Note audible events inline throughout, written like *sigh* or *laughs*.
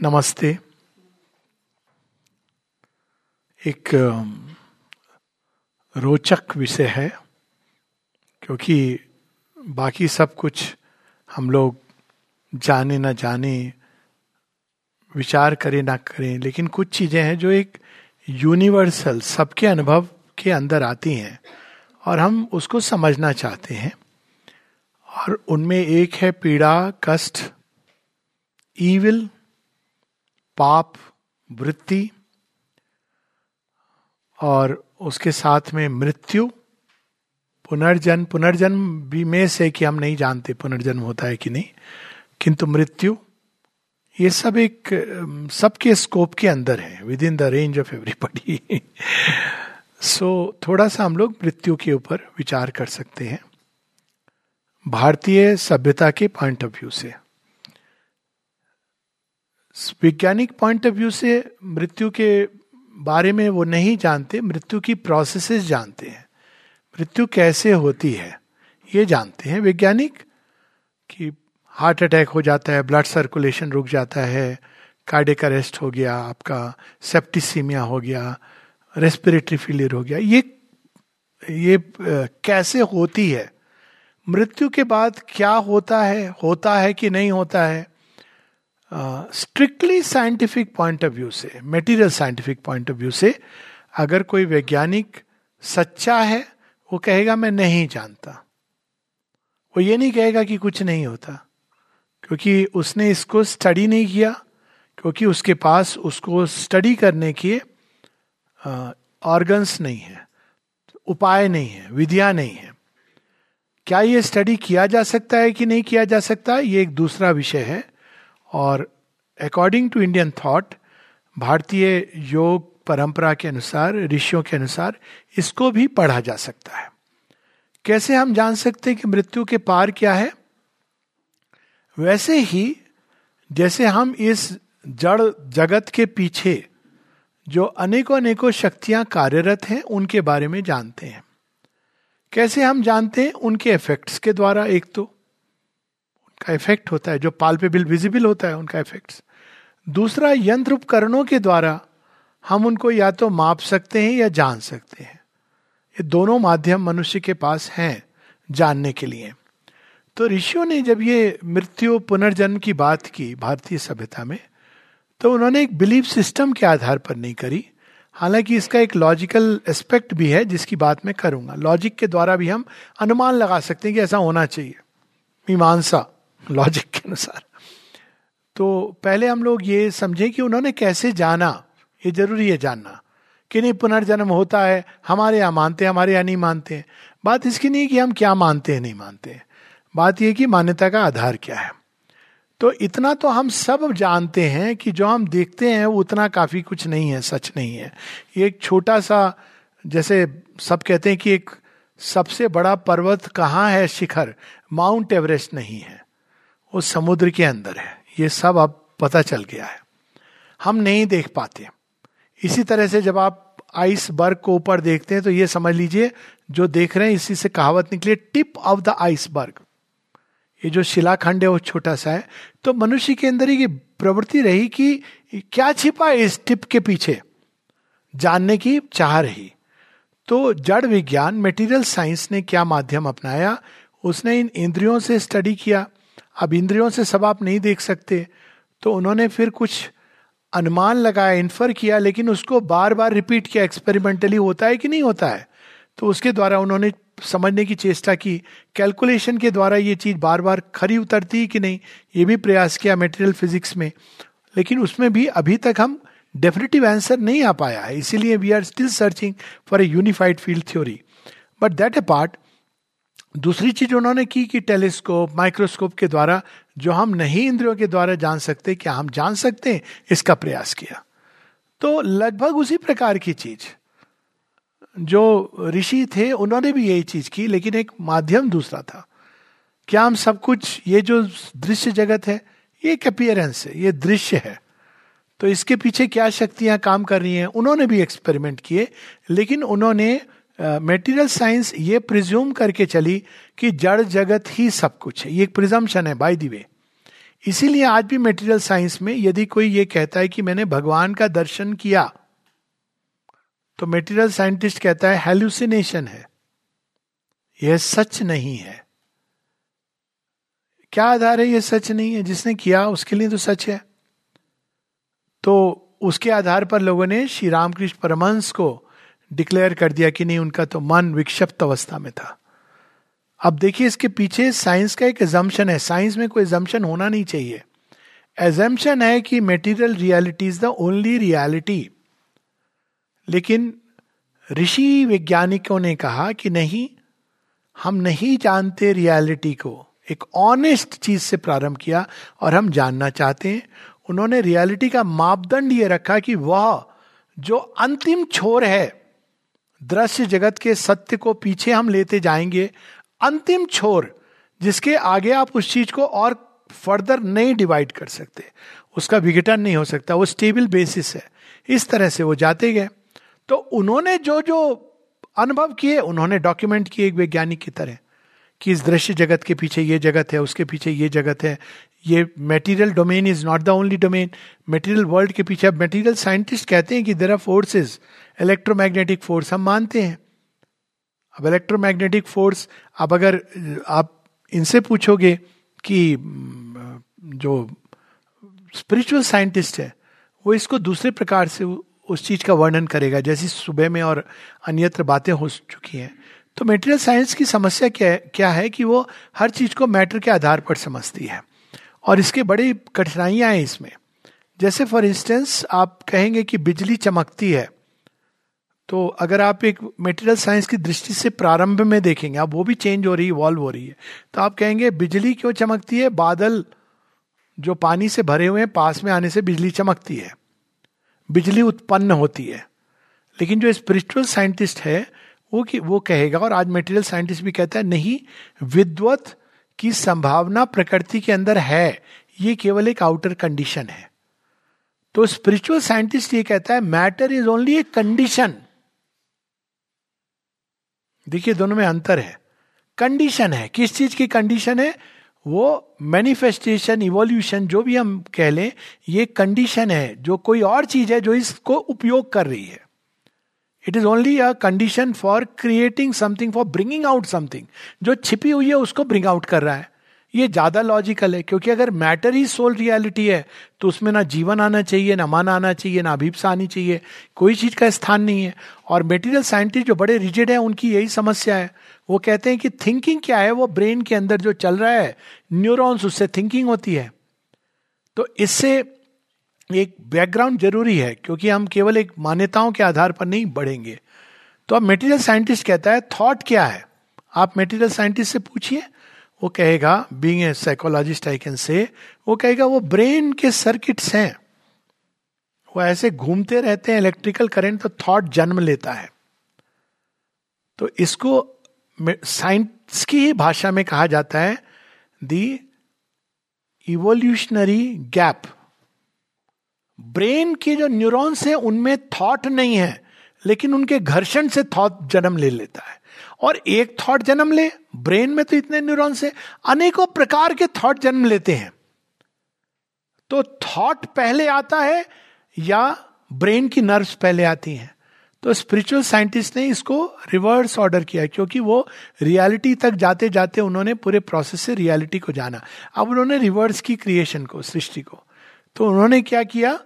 नमस्ते। एक रोचक विषय है, क्योंकि बाकी सब कुछ हम लोग जाने ना जाने, विचार करें ना करें, लेकिन कुछ चीज़ें हैं जो एक यूनिवर्सल सबके अनुभव के अंदर आती हैं, और हम उसको समझना चाहते हैं। और उनमें एक है पीड़ा, कष्ट ईविल पाप, वृत्ति और उसके साथ में मृत्यु पुनर्जन्म पुनर्जन्म भी में से कि हम नहीं जानते पुनर्जन्म होता है कि नहीं, किंतु मृत्यु, ये सब एक सबके स्कोप के अंदर है within the range of everybody so थोड़ा सा हम लोग मृत्यु के ऊपर विचार कर सकते हैं, भारतीय सभ्यता के पॉइंट ऑफ़ व्यू से। वैज्ञानिक पॉइंट ऑफ़ व्यू से मृत्यु के बारे में वो नहीं जानते, मृत्यु की प्रोसेसेस जानते हैं। मृत्यु कैसे होती है, ये जानते हैं वैज्ञानिक कि हार्ट अटैक हो जाता है ब्लड सर्कुलेशन रुक जाता है कार्डिक अरेस्ट हो गया, आपका सेप्टिसीमिया हो गया रेस्पिरेटरी फेलियर हो गया। ये ये कैसे होती है? मृत्यु के बाद क्या होता है होता है कि नहीं होता है? Strictly scientific point of view से material scientific point of view से, अगर कोई वैज्ञानिक सच्चा है, वो कहेगा, मैं नहीं जानता। वो ये नहीं कहेगा कि कुछ नहीं होता, क्योंकि उसने इसको स्टडी नहीं किया, क्योंकि उसके पास उसको स्टडी करने के ऑर्गन्स नहीं है, उपाय नहीं है, विधियाँ नहीं है। क्या ये स्टडी किया जा सकता है कि नहीं किया जा सकता? ये एक दूसरा विषय है। और अकॉर्डिंग टू इंडियन थॉट भारतीय योग परंपरा के अनुसार, ऋषियों के अनुसार इसको भी पढ़ा जा सकता है। कैसे हम जान सकते हैं कि मृत्यु के पार क्या है? वैसे ही, जैसे हम इस जड़ जगत के पीछे जो अनेकों अनेकों शक्तियाँ कार्यरत हैं, उनके बारे में जानते हैं। कैसे हम जानते हैं? उनके इफेक्ट्स के द्वारा, एक तो। का इफ़ेक्ट होता है, जो पाल्पेबल विजिबल होता है उनका इफ़ेक्ट दूसरा, यंत्र उपकरणों के द्वारा हम उनको या तो माप सकते हैं या जान सकते हैं। ये दोनों माध्यम मनुष्य के पास हैं जानने के लिए। तो ऋषियों ने जब ये मृत्यु पुनर्जन्म की बात की भारतीय सभ्यता में तो उन्होंने एक बिलीफ सिस्टम के आधार पर नहीं करी। हालाँकि इसका एक लॉजिकल एस्पेक्ट भी है, जिसकी बात मैं करूँगा। लॉजिक के द्वारा भी हम अनुमान लगा सकते हैं कि ऐसा होना चाहिए। मीमांसा। लॉजिक के अनुसार। तो पहले हम लोग ये समझे कि उन्होंने कैसे जाना, ये ज़रूरी है जानना। कि नहीं, पुनर्जन्म होता है, हमारे यहाँ मानते हैं, हमारे यहाँ नहीं मानते हैं। बात इसकी नहीं कि हम क्या मानते हैं, नहीं मानते हैं। बात यह कि मान्यता का आधार क्या है। तो इतना तो हम सब जानते हैं कि जो हम देखते हैं, वो उतना काफ़ी कुछ नहीं है, सच नहीं है। ये एक छोटा सा, जैसे सब कहते हैं कि एक सबसे बड़ा पर्वत कहाँ है, शिखर? माउंट एवरेस्ट नहीं है। वो समुद्र के अंदर है। ये सब अब पता चल गया है। हम नहीं देख पाते। इसी तरह से जब आप आइस बर्ग को ऊपर देखते हैं तो ये समझ लीजिए, जो देख रहे हैं, इसी से कहावत निकली, टिप ऑफ़ द आइसबर्ग ये जो शिलाखंड है, वो छोटा सा है। तो मनुष्य के अंदर ये प्रवृत्ति रही कि क्या छिपा है इस टिप के पीछे? जानने की चाह रही। तो जड़ विज्ञान मेटीरियल साइंस ने क्या माध्यम अपनाया? उसने इन इंद्रियों से स्टडी किया। अब इंद्रियों से सब आप नहीं देख सकते। तो उन्होंने फिर कुछ अनुमान लगाया इन्फर किया, लेकिन उसको बार बार रिपीट किया एक्सपेरिमेंटली होता है कि नहीं होता है? तो उसके द्वारा उन्होंने समझने की चेष्टा की। कैलकुलेशन के द्वारा ये चीज़ बार बार खरी उतरती है कि नहीं, ये भी प्रयास किया मेटेरियल फिजिक्स में। लेकिन उसमें भी अभी तक हम डेफिनेटिव आंसर नहीं आ पाया है। इसीलिए we are still searching for a unified field theory but that a part दूसरी चीज़ उन्होंने की कि टेलीस्कोप, माइक्रोस्कोप के द्वारा जो हम नहीं इंद्रियों के द्वारा जान सकते, क्या हम जान सकते हैं? इसका प्रयास किया। तो लगभग उसी प्रकार की चीज़। जो ऋषि थे, उन्होंने भी यही चीज़ की, लेकिन एक माध्यम दूसरा था। क्या हम सब कुछ, ये जो दृश्य जगत है, ये एक अपियरेंस है, ये दृश्य है। तो इसके पीछे क्या शक्तियाँ काम कर रही हैं, उन्होंने भी एक्सपेरिमेंट किए, लेकिन उन्होंने मेटीरियल uh, साइंस ये प्रिज्यूम करके चली कि जड़ जगत ही सब कुछ है। ये एक प्रिजम्पन है बाय दी वे इसीलिए आज भी मेटेरियल साइंस में यदि कोई ये कहता है कि मैंने भगवान का दर्शन किया तो मेटीरियल साइंटिस्ट कहता है हेल्यूसिनेशन है। यह सच नहीं है। क्या आधार है यह सच नहीं है? जिसने किया उसके लिए तो सच है। तो उसके आधार पर लोगों ने श्री रामकृष्ण परमंश को डिक्लेयर कर दिया कि नहीं, उनका तो मन विक्षिप्त अवस्था में था। अब देखिए, इसके पीछे साइंस का एक एजम्पन है। साइंस में कोई एजम्पन होना नहीं चाहिए। एजम्पन है कि material reality is the only reality लेकिन ऋषि वैज्ञानिकों ने कहा कि नहीं, हम नहीं जानते रियलिटी को। एक ऑनेस्ट चीज़ से प्रारंभ किया और हम जानना चाहते हैं। उन्होंने रियलिटी का मापदंड ये रखा कि वह जो अंतिम छोर है दृश्य जगत के सत्य को पीछे हम लेते जाएँगे। अंतिम छोर, जिसके आगे आप उस चीज़ को और फर्दर नहीं डिवाइड कर सकते। उसका विघटन नहीं हो सकता, वो स्टेबल बेसिस है। इस तरह से वो जाते गए। तो उन्होंने जो जो अनुभव किए, उन्होंने डॉक्यूमेंट किए एक वैज्ञानिक की तरह, कि इस दृश्य जगत के पीछे ये जगत है, उसके पीछे ये जगत है। ये material domain is not the only domain material world के पीछे मेटीरियल साइंटिस्ट कहते हैं कि there are forces electromagnetic force हम मानते हैं। अब इलेक्ट्रोमैग्नेटिक फोर्स अब अगर आप इनसे पूछोगे कि जो स्पिरिचुअल साइंटिस्ट है, वो इसको दूसरे प्रकार से उस चीज़ का वर्णन करेगा, जैसी सुबह में और अन्यत्र बातें हो चुकी हैं। तो मेटेरियल साइंस की समस्या क्या है क्या है कि वो हर चीज़ को मैटर के आधार पर समझती है। और इसके बड़ी कठिनाइयाँ हैं इसमें। जैसे फॉर इंस्टेंस आप कहेंगे कि बिजली चमकती है। तो अगर आप एक मेटेरियल साइंस की दृष्टि से प्रारंभ में देखेंगे अब वो भी चेंज हो रही है इवॉल्व हो रही है तो आप कहेंगे, बिजली क्यों चमकती है? बादल जो पानी से भरे हुए हैं, पास में आने से बिजली चमकती है। बिजली उत्पन्न होती है। लेकिन जो स्पिरिचुअल साइंटिस्ट है, वो कि, वो कहेगा, और आज मेटेरियल साइंटिस्ट भी कहता है, नहीं, विद्वत की संभावना प्रकृति के अंदर है, ये केवल एक आउटर कंडीशन है। तो स्पिरिचुअल साइंटिस्ट ये कहता है matter is only a condition देखिए, दोनों में अंतर है। कंडीशन है। किस चीज़ की कंडीशन है? वो मैनिफेस्टेशन इवोल्यूशन जो भी हम कह लें, ये कंडीशन है, जो कोई और चीज़ है जो इसको उपयोग कर रही है। It is only a condition for creating something for bringing out something जो छिपी हुई है उसको ब्रिंग आउट कर रहा है। ये ज़्यादा लॉजिकल है, क्योंकि अगर मैटर ही सोल रियलिटी है तो उसमें ना जीवन आना चाहिए, ना मन आना चाहिए, ना अभिप्सा आनी चाहिए। कोई चीज़ का स्थान नहीं है। और मेटीरियल साइंटिस्ट जो बड़े रिजिड है, उनकी यही समस्या है। वो कहते हैं कि थिंकिंग क्या है? वो ब्रेन के अंदर जो चल रहा है न्यूरॉन्स उससे थिंकिंग होती है। तो इससे एक बैकग्राउंड ज़रूरी है, क्योंकि हम केवल एक मान्यताओं के आधार पर नहीं बढ़ेंगे। तो अब मेटीरियल साइंटिस्ट कहता है थॉट क्या है? आप मेटीरियल साइंटिस्ट से पूछिए। वो कहेगा being a psychologist I can say वो कहेगा, वो ब्रेन के सर्किट्स हैं। वो ऐसे घूमते रहते हैं इलेक्ट्रिकल करंट तो थॉट जन्म लेता है। तो इसको साइंस की ही भाषा में कहा जाता है दी इवोल्यूशनरी गैप ब्रेन के जो न्यूरॉन्स हैं, उनमें थॉट नहीं है, लेकिन उनके घर्षण से थॉट जन्म ले लेता है। और एक थॉट जन्म ले। ब्रेन में तो इतने न्यूरॉन्स है। अनेकों प्रकार के थॉट जन्म लेते हैं। तो थॉट पहले आता है या ब्रेन की नर्व्स पहले आती हैं। तो स्पिरिचुअल साइंटिस्ट ने इसको रिवर्स ऑर्डर किया, क्योंकि वो रियलिटी तक जाते जाते उन्होंने पूरे प्रोसेस से रियलिटी को जाना। अब उन्होंने रिवर्स की क्रिएशन को, सृष्टि को। तो उन्होंने क्या किया?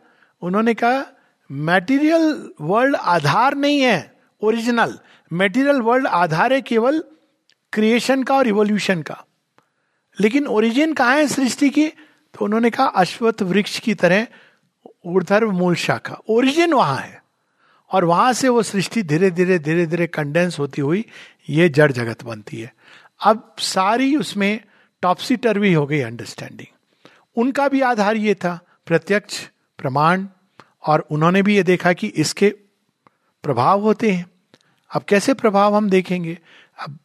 उन्होंने कहा मैटीरियल वर्ल्ड आधार नहीं है ओरिजिनल मेटीरियल वर्ल्ड आधार है केवल क्रिएशन का और इवोल्यूशन का। लेकिन ओरिजिन कहाँ है सृष्टि की? तो उन्होंने कहा अश्वत्थ वृक्ष की तरह ऊर्धर्व मूल शाखा। ओरिजिन वहाँ है। और वहाँ से वो सृष्टि धीरे धीरे धीरे धीरे कंडेंस होती हुई ये जड़ जगत बनती है। अब सारी उसमें टॉपसी टर्वी हो गई अंडरस्टैंडिंग उनका भी आधार ये था, प्रत्यक्ष, प्रमाण, और उन्होंने भी ये देखा कि इसके प्रभाव होते हैं। अब कैसे प्रभाव हम देखेंगे? अब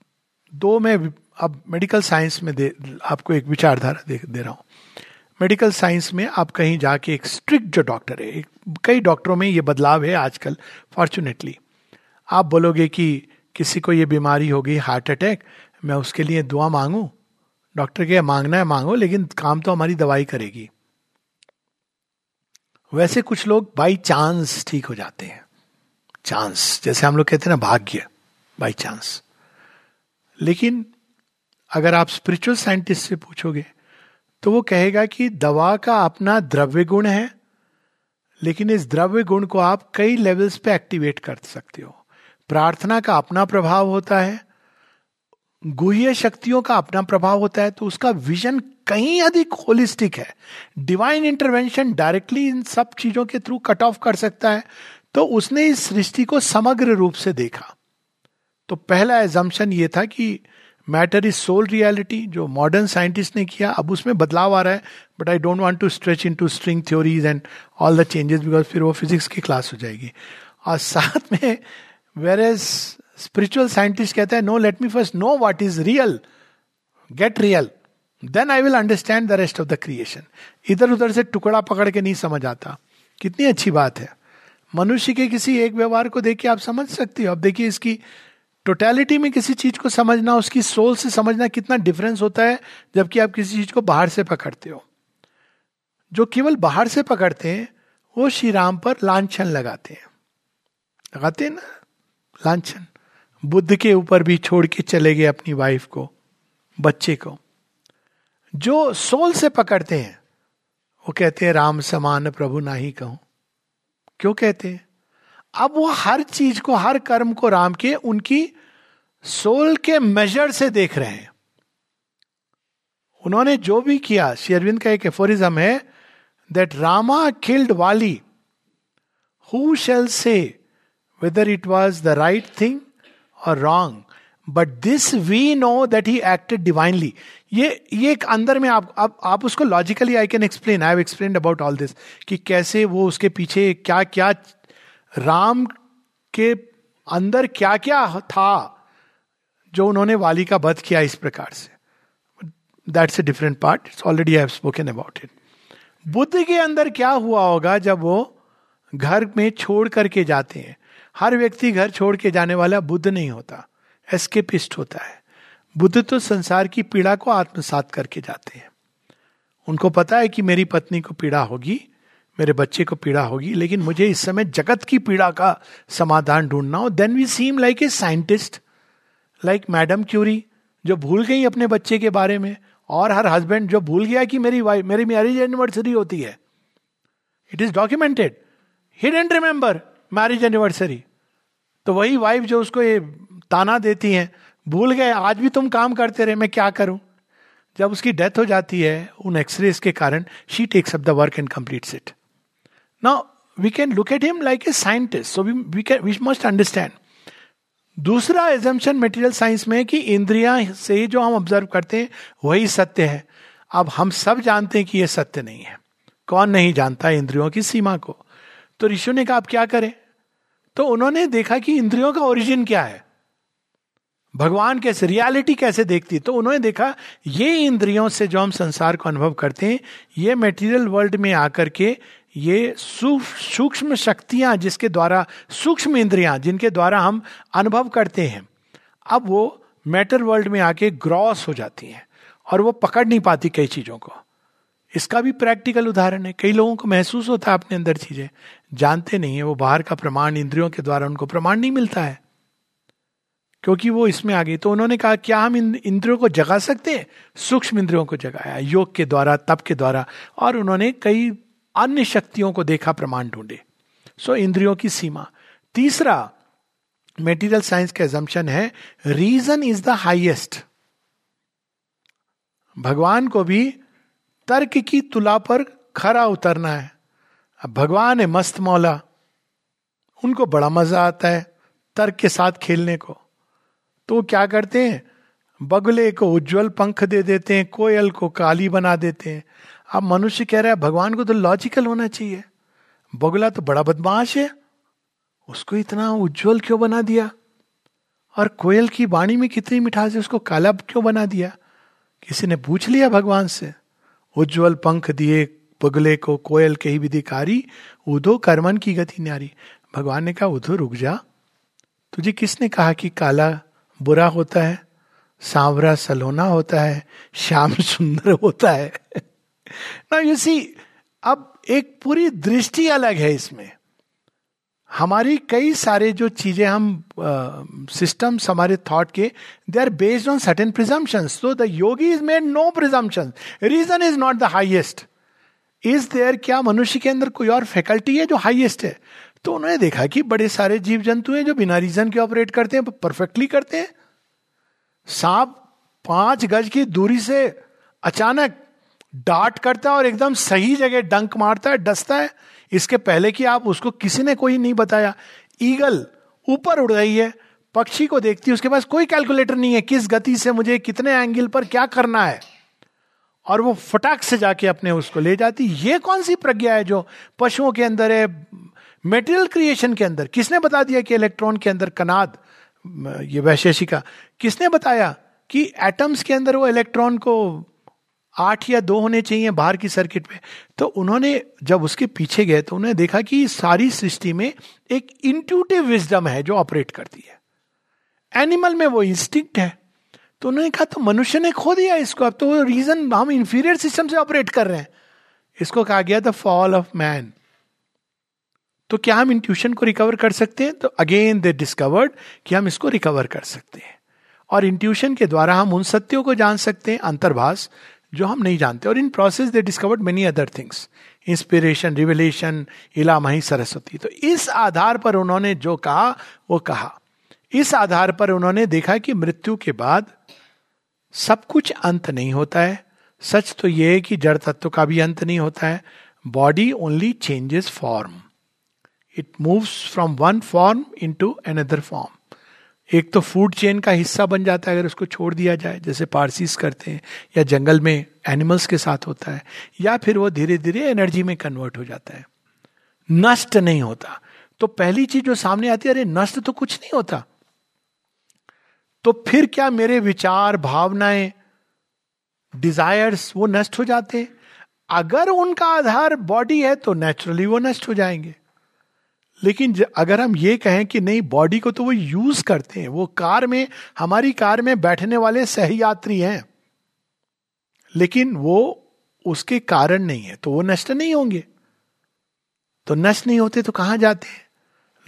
दो में अब मेडिकल साइंस में दे आपको एक विचारधारा दे, दे रहा हूँ। मेडिकल साइंस में आप कहीं जाके एक स्ट्रिक्ट जो डॉक्टर है कई डॉक्टरों में ये बदलाव है आजकल फॉर्चुनेटली आप बोलोगे कि किसी को ये बीमारी हो गई हार्ट अटैक मैं उसके लिए दुआ मांगू? डॉक्टर के मांगना है मांगो लेकिन काम तो हमारी दवाई करेगी। वैसे कुछ लोग बाई चांस ठीक हो जाते हैं। चांस जैसे हम लोग कहते हैं ना, भाग्य बाई चांस लेकिन अगर आप स्पिरिचुअल साइंटिस्ट से पूछोगे तो वो कहेगा कि दवा का अपना द्रव्य गुण है, लेकिन इस द्रव्य गुण को आप कई लेवल्स पे एक्टिवेट कर सकते हो। प्रार्थना का अपना प्रभाव होता है, गुह्य शक्तियों का अपना प्रभाव होता है तो उसका विजन कहीं अधिक होलिस्टिक है। डिवाइन इंटरवेंशन डायरेक्टली इन सब चीज़ों के थ्रू कट ऑफ़ कर सकता है। तो उसने इस सृष्टि को समग्र रूप से देखा। तो पहला एजम्पन ये था कि मैटर इज़ सोल रियलिटी जो मॉडर्न साइंटिस्ट ने किया, अब उसमें बदलाव आ रहा है but I don't want to stretch into string theories and all the changes because फिर वो फिजिक्स की क्लास हो जाएगी। और साथ में वेर एज स्पिरिचुअल साइंटिस्ट कहता है no let me first know what is real get real then I will understand the rest of the creation इधर उधर से टुकड़ा पकड़ के नहीं समझ आता। कितनी अच्छी बात है। मनुष्य के किसी एक व्यवहार को देख के आप समझ सकते हो। अब देखिए इसकी टोटैलिटी में किसी चीज़ को समझना, उसकी सोल से समझना कितना डिफरेंस होता है, जबकि आप किसी चीज़ को बाहर से पकड़ते हो। जो केवल बाहर से पकड़ते हैं, वो श्री राम पर लांछन लगाते हैं। लगाते हैं ना? लांछन। बुद्ध के ऊपर भी छोड़ के चले गए अपनी वाइफ को, बच्चे को। जो सोल से पकड़ते हैं, वो कहते हैं, राम समान प्रभु ना ही कहूँ। क्यों कहते हैं? अब वो हर चीज़ को, हर कर्म को राम के, उनकी सोल के मेजर से देख रहे हैं। उन्होंने जो भी किया शेरविंद का एक एफोरिज्म है that Rama killed Vali who shall say whether it was the right thing और wrong but this we know that he acted divinely ये ये एक अंदर में आप आप, आप उसको logically I can explain I have explain about all this कि कैसे वो उसके पीछे क्या क्या राम के अंदर क्या क्या था जो उन्होंने वाली का वध किया इस प्रकार से। That's a different part it's already have spoken about it Buddha के अंदर क्या हुआ होगा जब वो घर में छोड़ करके जाते हैं? हर व्यक्ति घर छोड़ के जाने वाला बुद्ध नहीं होता। एस्केपिस्ट होता है। बुद्ध तो संसार की पीड़ा को आत्मसात करके जाते हैं। उनको पता है कि मेरी पत्नी को पीड़ा होगी, मेरे बच्चे को पीड़ा होगी, लेकिन मुझे इस समय जगत की पीड़ा का समाधान ढूंढना हो। Then we seem like a scientist like madam Curie जो भूल गई अपने बच्चे के बारे में, और हर हस्बैंड जो भूल गया कि मेरी वाइफ मेरी मैरिज एनिवर्सरी होती है। It is documented he didn't remember marriage anniversary तो वही वाइफ जो उसको ये ताना देती हैं। भूल गए, आज भी तुम काम करते रहे, मैं क्या करूँ? जब उसकी डेथ हो जाती है, उन एक्सरेज के कारण she takes up the work and complete it now we can look at him like a scientist so we can we must understand दूसरा एजम्पन मेटीरियल साइंस में कि इंद्रिया से जो हम ऑब्ज़र्व करते हैं, वही सत्य है। अब हम सब जानते हैं कि यह सत्य नहीं है। कौन नहीं जानता इंद्रियों की सीमा को? तो ऋषि ने कहा, आप क्या करें? तो उन्होंने देखा कि इंद्रियों का ओरिजिन क्या है। भगवान कैसे रियलिटी कैसे देखती है? तो उन्होंने देखा, ये इंद्रियों से जो हम संसार को अनुभव करते हैं, ये मेटीरियल वर्ल्ड में आकर के ये सूक्ष्म शक्तियाँ जिसके द्वारा, सूक्ष्म इंद्रियाँ जिनके द्वारा हम अनुभव करते हैं, अब वो मैटर वर्ल्ड में आके ग्रॉस हो जाती हैं और वो पकड़ नहीं पाती कई चीज़ों को। इसका भी प्रैक्टिकल उदाहरण है। कई लोगों को महसूस होता है अपने अंदर चीज़ें। जानते नहीं है, वो बाहर का प्रमाण इंद्रियों के द्वारा उनको प्रमाण नहीं मिलता है। क्योंकि वो इसमें आ गई। तो उन्होंने कहा, क्या हम इंद्रियों को जगा सकते हैं? सूक्ष्म इंद्रियों को जगाया, योग के द्वारा, तप के द्वारा। और उन्होंने कई अन्य शक्तियों को देखा, प्रमाण ढूंढे। सो इंद्रियों की सीमा। तीसरा मेटीरियल साइंस का एजम्पन है रीजन इज़ द हाइएस्ट भगवान को भी तर्क की तुला पर खरा उतरना है। अब भगवान है मस्त मौला। उनको बड़ा मज़ा आता है तर्क के साथ खेलने को। तो क्या करते हैं? बगुले को उज्जवल पंख दे देते हैं, कोयल को काली बना देते हैं। अब मनुष्य कह रहा है, भगवान को तो लॉजिकल होना चाहिए। बगुला तो बड़ा बदमाश है। उसको इतना उज्जवल क्यों बना दिया? और कोयल की वाणी में कितनी मिठास है, उसको काला क्यों बना दिया? किसी ने पूछ लिया भगवान से। उज्जवल पंख दिए बगुले को, कोयल के ही विधिकारी उधो कर्मन की गति न्यारी। भगवान ने कहा उधो रुक जा। तुझे किसने कहा कि काला बुरा होता है, सांवरा सलोना होता है, श्याम सुंदर होता है। ना यू सी अब एक पूरी दृष्टि अलग है इसमें। हमारी कई सारे जो चीज़ें हम सिस्टम्स हमारे थॉट के they are based on certain presumption so the yogi is made no presumption reason is not the highest is there क्या मनुष्य के अंदर कोई और फैकल्टी है जो हाइएस्ट है? तो उन्होंने देखा कि बड़े सारे जीव जंतु हैं जो बिना रीजन के ऑपरेट करते हैं, परफेक्टली करते हैं। सांप पाँच गज की दूरी से अचानक डांट करता है और एकदम सही जगह डंक मारता है, डसता है। इसके पहले कि आप उसको किसी ने कोई नहीं बताया। ईगल ऊपर उड़ रही है, पक्षी को देखती है, उसके पास कोई कैलकुलेटर नहीं है, किस गति से मुझे कितने एंगल पर क्या करना है। और वो फटाक से जाके अपने उसको ले जाती। ये कौन सी प्रज्ञा है जो पशुओं के अंदर है मेटेरियल क्रिएशन के अंदर, किसने बता दिया कि इलेक्ट्रॉन के अंदर कनाद ये वैशेषिका किसने बताया कि एटम्स के अंदर वो इलेक्ट्रॉन को आठ या दो होने चाहिए बाहर की सर्किट में? तो उन्होंने जब उसके पीछे गए तो उन्होंने देखा कि सारी सृष्टि में एक इंट्यूटिव विजडम है जो ऑपरेट करती है। एनिमल में वो इंस्टिंक्ट है। तो उन्होंने कहा तो मनुष्य ने खो दिया इसको, अब तो रीजन हम इंफीरियर सिस्टम से ऑपरेट कर रहे हैं। इसको कहा गया द फॉल ऑफ़ मैन तो क्या हम इंट्यूशन को रिकवर कर सकते हैं? तो अगेन दे डिस्कवर्ड कि हम इसको रिकवर कर सकते हैं। और इंट्यूशन के द्वारा हम उन सत्यों को जान सकते हैं, अंतर्भाष, जो हम नहीं जानते। और in process they discovered many other things inspiration revelation Ila Mahi Saraswati तो इस आधार पर उन्होंने जो कहा, वो कहा। इस आधार पर उन्होंने देखा कि मृत्यु के बाद सब कुछ अंत नहीं होता है। सच तो यह है कि जड़ तत्व का भी अंत नहीं होता है। Body only changes form it moves from one form into another form एक तो फ़ूड चेन का हिस्सा बन जाता है अगर उसको छोड़ दिया जाए, जैसे पारसीस करते हैं, या जंगल में एनिमल्स के साथ होता है, या फिर वो धीरे धीरे एनर्जी में कन्वर्ट हो जाता है। नष्ट नहीं होता। तो पहली चीज़ जो सामने आती है, अरे नष्ट तो कुछ नहीं होता। तो फिर क्या मेरे विचार, भावनाएँ डिजायर्स वो नष्ट हो जाते हैं? अगर उनका आधार बॉडी है तो नेचुरली वो नष्ट हो जाएँगे। लेकिन अगर हम ये कहें कि नहीं बॉडी को तो वो यूज़ करते हैं। वो कार में, हमारी कार में बैठने वाले सहयात्री हैं। लेकिन वो उसके कारण नहीं है तो वो नष्ट नहीं होंगे। तो नष्ट नहीं होते तो कहाँ जाते हैं?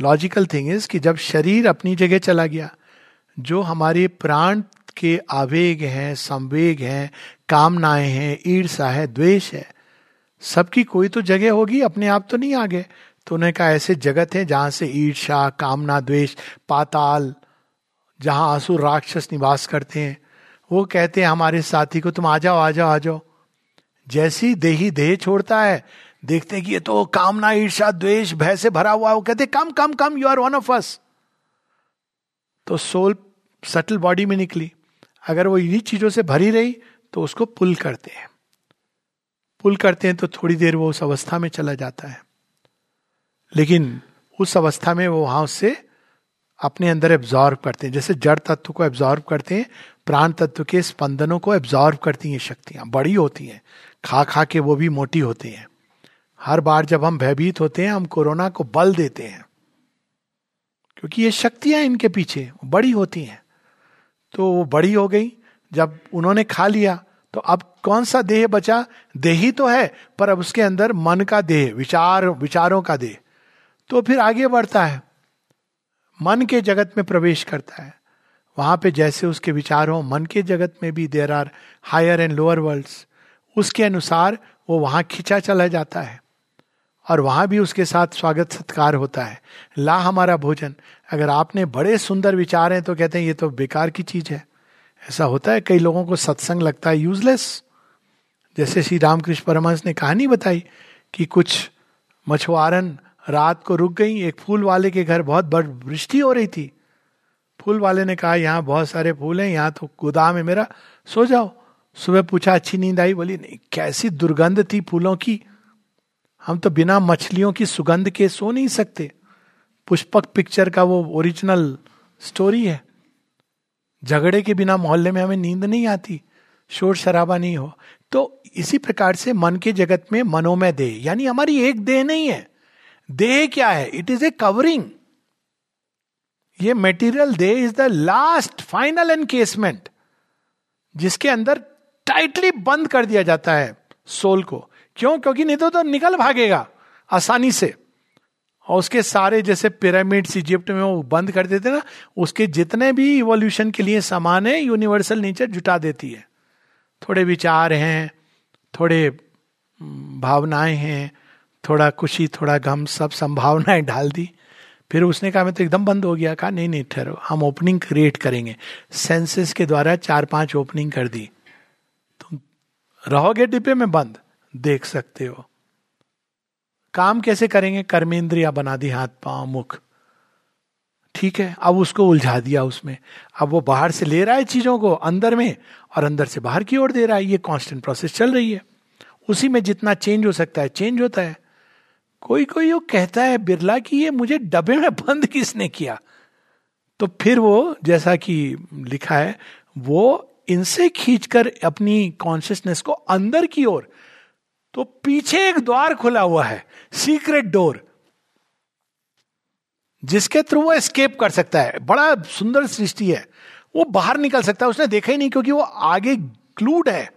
लॉजिकल थिंग इज़ कि जब शरीर अपनी जगह चला गया, जो हमारे प्राण के आवेग हैं, संवेग हैं, कामनाएँ हैं ईर्षा है, द्वेष है, सबकी कोई तो जगह होगी, अपने आप तो नहीं आ गए तो उन्हें कहा, ऐसे जगत है जहाँ से ईर्षा कामना, द्वेष, पाताल, जहाँ आँसू राक्षस निवास करते हैं। वो कहते हैं, हमारे साथी को तुम आ जाओ आ जाओ आ जाओ। जैसी देही देह छोड़ता है, देखते कि ये तो कामना ईर्षा द्वेष, भय से भरा हुआ वो कहते come come come you are one of us तो सोल सटल बॉडी में निकली। अगर वो इन्हीं चीज़ों से भरी रही तो उसको पुल करते हैं। पुल करते हैं तो थोड़ी देर वो उस अवस्था में चला जाता है। लेकिन उस अवस्था में वो वहाँ उससे अपने अंदर एब्जॉर्व करते हैं। जैसे जड़ तत्व को एब्जॉर्व करते हैं, प्राण तत्व के स्पंदनों को एब्जॉर्व करती हैं शक्तियाँ। बड़ी होती हैं। खा खा के वो भी मोटी होती हैं। हर बार जब हम भयभीत होते हैं, हम कोरोना को बल देते हैं। क्योंकि ये शक्तियाँ इनके पीछे बड़ी होती हैं। तो वो बड़ी हो गई। जब उन्होंने खा लिया तो अब कौन सा देह बचा? देही तो है, पर अब उसके अंदर मन का देह, विचार, विचारों का देह। तो फिर आगे बढ़ता है। मन के जगत में प्रवेश करता है। वहाँ पे जैसे उसके विचार हो, मन के जगत में भी there are higher and lower world उसके अनुसार वो वहाँ खिंचा चला जाता है। और वहाँ भी उसके साथ स्वागत सत्कार होता है। ला हमारा भोजन। अगर आपने बड़े सुंदर विचार हैं तो कहते हैं ये तो बेकार की चीज़ है। ऐसा होता है, कई लोगों को सत्संग लगता है यूजलेस जैसे श्री रामकृष्ण परमहंस ने कहानी बताई कि कुछ मछुआरन रात को रुक गई, एक फूल वाले के घर बहुत बड़ वृष्टि हो रही थी। फूल वाले ने कहा, यहाँ बहुत सारे फूल हैं, यहाँ तो गोदाम है मेरा, सो जाओ। सुबह पूछा, अच्छी नींद आई? बोली, नहीं, कैसी दुर्गंध थी फूलों की। हम तो बिना मछलियों की सुगंध के सो नहीं सकते। पुष्पक पिक्चर का वो ओरिजिनल स्टोरी है। झगड़े के बिना मोहल्ले में हमें नींद नहीं आती, शोर शराबा नहीं हो। तो इसी प्रकार से मन के जगत में मनोमय देह, यानी हमारी एक देह नहीं है। देह क्या है? इट इज़ ए कवरिंग ये मेटीरियल देह is the last final encasement जिसके अंदर टाइटली बंद कर दिया जाता है सोल को। क्यों? क्योंकि नहीं तो, तो निकल भागेगा आसानी से। और उसके सारे जैसे पिरामिड्स इजिप्ट में वो बंद कर देते ना उसके जितने भी इवोल्यूशन के लिए सामान है यूनिवर्सल नेचर जुटा देती है। थोड़े विचार हैं थोड़े भावनाएँ हैं थोड़ा खुशी, थोड़ा गम, सब संभावनाएँ डाल दी। फिर उसने कहा, मैं तो एकदम बंद हो गया। कहा, नहीं नहीं, ठहरो, हम ओपनिंग क्रिएट करेंगे। सेंसेस के द्वारा चार पाँच ओपनिंग कर दी। तुम रहोगे डिब्बे में बंद? देख सकते हो। काम कैसे करेंगे? कर्मेंद्रिया बना दी हाथ, पाँव, मुख। ठीक है, अब उसको उलझा दिया उसमें। अब वो बाहर से ले रहा है चीज़ों को, अंदर में, और अंदर से बाहर की ओर दे रहा है। ये कांस्टेंट प्रोसेस चल रही है। उसी में जितना चेंज हो सकता है चेंज होता है। कोई कोई वो कहता है बिरला कि ये मुझे डब्बे में बंद किसने किया? तो फिर वो, जैसा कि लिखा है, वो इनसे खींचकर अपनी कॉन्शियसनेस को अंदर की ओर तो पीछे एक द्वार खुला हुआ है सीक्रेट डोर जिसके थ्रू वो एस्केप कर सकता है। बड़ा सुंदर सृष्टि है। वो बाहर निकल सकता है, उसने देखा ही नहीं क्योंकि वो आगे क्लूड है।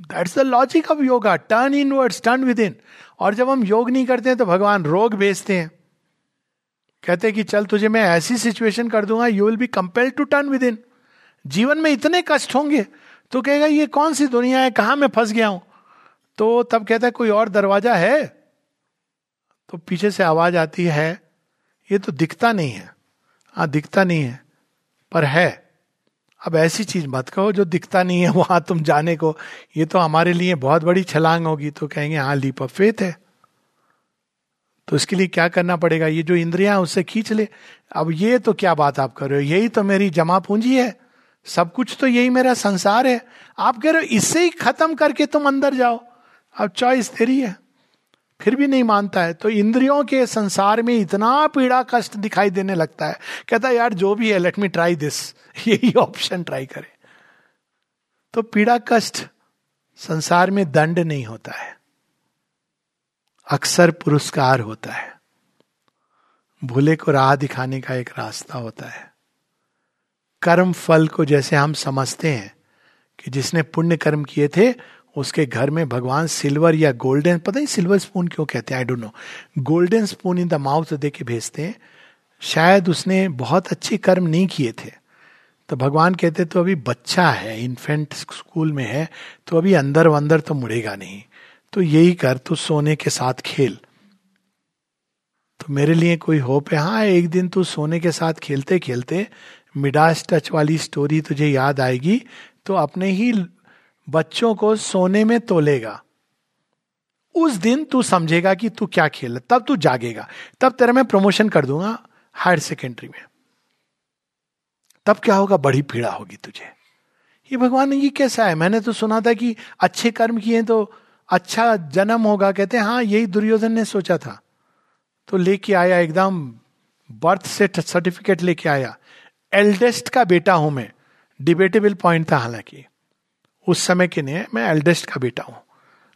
That's the logic of yoga turn inwards turn within और जब हम योग नहीं करते हैं तो भगवान रोग भेजते हैं। कहते हैं कि चल तुझे मैं ऐसी सिचुएशन कर दूँगा you will be compelled to turn within जीवन में इतने कष्ट होंगे। तो कहेगा, ये कौन सी दुनिया है? कहाँ मैं फंस गया हूँ? तो तब कहता है, कोई और दरवाज़ा है? तो पीछे से आवाज़ आती है, ये तो दिखता नहीं है। हाँ दिखता नहीं है, पर है। अब ऐसी चीज़ मत कहो जो दिखता नहीं है वहाँ तुम जाने को। ये तो हमारे लिए बहुत बड़ी छलांग होगी। तो कहेंगे हाँ लीप ऑफ़ फेथ है। तो इसके लिए क्या करना पड़ेगा? ये जो इंद्रिया है, उससे खींच ले। अब ये तो क्या बात आप कर रहे हो? यही तो मेरी जमा पूंजी है। सब कुछ तो यही मेरा संसार है। आप कह रहे हो, इससे ही खत्म करके तुम अंदर जाओ। अब चॉइस तेरी है। फिर भी नहीं मानता है। तो इंद्रियों के संसार में इतना पीड़ा कष्ट दिखाई देने लगता है। कहता है, यार, जो भी है लेट मी ट्राई दिस यही ऑप्शन ट्राई करे। तो पीड़ा कष्ट संसार में दंड नहीं होता है। अक्सर पुरस्कार होता है। भूले को राह दिखाने का एक रास्ता होता है। कर्म फल को जैसे हम समझते हैं कि जिसने पुण्य कर्म किए थे उसके घर में भगवान सिल्वर या गोल्डन, पता नहीं सिल्वर स्पून क्यों कहते हैं I don't know golden spoon in the mouth दे के भेजते हैं। शायद उसने बहुत अच्छे कर्म नहीं किए थे। तो भगवान कहते तो अभी बच्चा है इन्फेंट स्कूल में है तो अभी अंदर वंदर तो मुड़ेगा नहीं। तो यही कर, तू सोने के साथ खेल। तो मेरे लिए कोई होप है? हाँ एक दिन तू सोने के साथ खेलते खेलते मिडास टच वाली स्टोरी तुझे याद आएगी तो अपने ही बच्चों को सोने में तोलेगा। उस दिन तू समझेगा कि तू क्या खेल, तब तू जागेगा। तब तेरा मैं प्रमोशन कर दूँगा हायर सेकेंडरी में। तब क्या होगा? बड़ी पीड़ा होगी तुझे। ये भगवान ये कैसा है? मैंने तो सुना था कि अच्छे कर्म किए तो अच्छा जन्म होगा। कहते हैं हाँ यही दुर्योधन ने सोचा था। तो लेके आया एकदम बर्थ सेट सर्टिफिकेट लेके आया। एल्डेस्ट का बेटा हूँ मैं। डिबेटेबल पॉइंट था हालाँकि। उस समय के लिए मैं एल्डेस्ट का बेटा हूँ।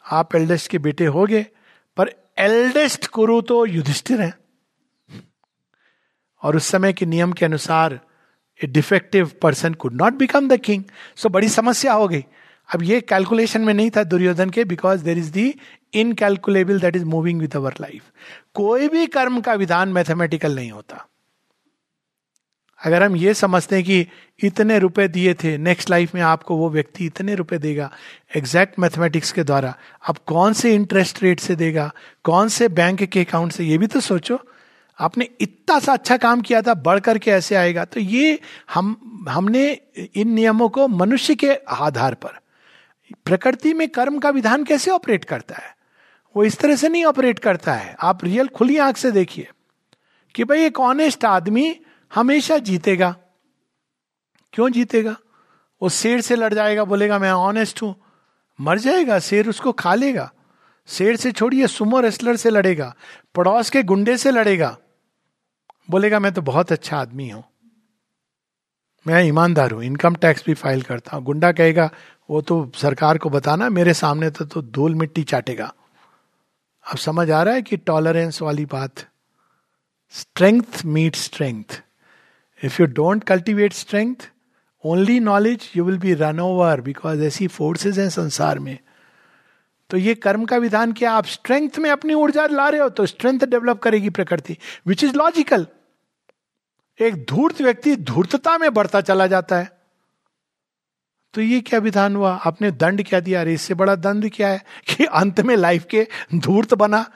आप एल्डेस्ट के बेटे हो गए पर एल्डेस्ट कुरु तो युधिष्ठिर है। और उस समय के नियम के अनुसार a defective person could not become the king so बड़ी समस्या हो गई। अब ये कैलकुलेशन में नहीं था दुर्योधन के because there is the incalculable that is moving with our life कोई भी कर्म का विधान मैथमेटिकल नहीं होता। अगर हम ये समझते हैं कि इतने रुपए दिए थे नेक्स्ट लाइफ में आपको वो व्यक्ति इतने रुपए देगा एग्जैक्ट मैथमेटिक्स के द्वारा अब कौन से इंटरेस्ट रेट से देगा, कौन से बैंक के अकाउंट से, ये भी तो सोचो। आपने इतना सा अच्छा काम किया था, बढ़ करके ऐसे आएगा। तो ये हम, हमने इन नियमों को मनुष्य के आधार पर, प्रकृति में कर्म का विधान कैसे ऑपरेट करता है? वो इस तरह से नहीं ऑपरेट करता है। आप रियल खुली आँख से देखिए कि भाई एक ऑनेस्ट आदमी हमेशा जीतेगा। क्यों जीतेगा? वो शेर से लड़ जाएगा बोलेगा मैं ऑनेस्ट हूँ। मर जाएगा शेर उसको खा लेगा। शेर से छोड़िए सुमो रेस्लर से लड़ेगा पड़ोस के गुंडे से लड़ेगा। बोलेगा मैं तो बहुत अच्छा आदमी हूँ। मैं ईमानदार हूँ इनकम टैक्स भी फ़ाइल करता हूँ। गुंडा कहेगा वो तो सरकार को बताना मेरे सामने तो, तो धूल मिट्टी चाटेगा। अब समझ आ रहा है कि टॉलरेंस वाली बात strength meet strength if you don't cultivate strength only knowledge you will be run over because ऐसी फोर्सेज हैं संसार में। तो ये कर्म का विधान क्या? आप स्ट्रेंथ में अपनी ऊर्जा ला रहे हो तो स्ट्रेंथ डेवलप करेगी प्रकृति विच इज़ लॉजिकल एक धूर्त व्यक्ति धूर्तता में बढ़ता चला जाता है। तो ये क्या विधान हुआ? आपने दंड क्या दिया? अरे, इससे बड़ा दंड क्या है कि अंत में लाइफ के धूर्त बना?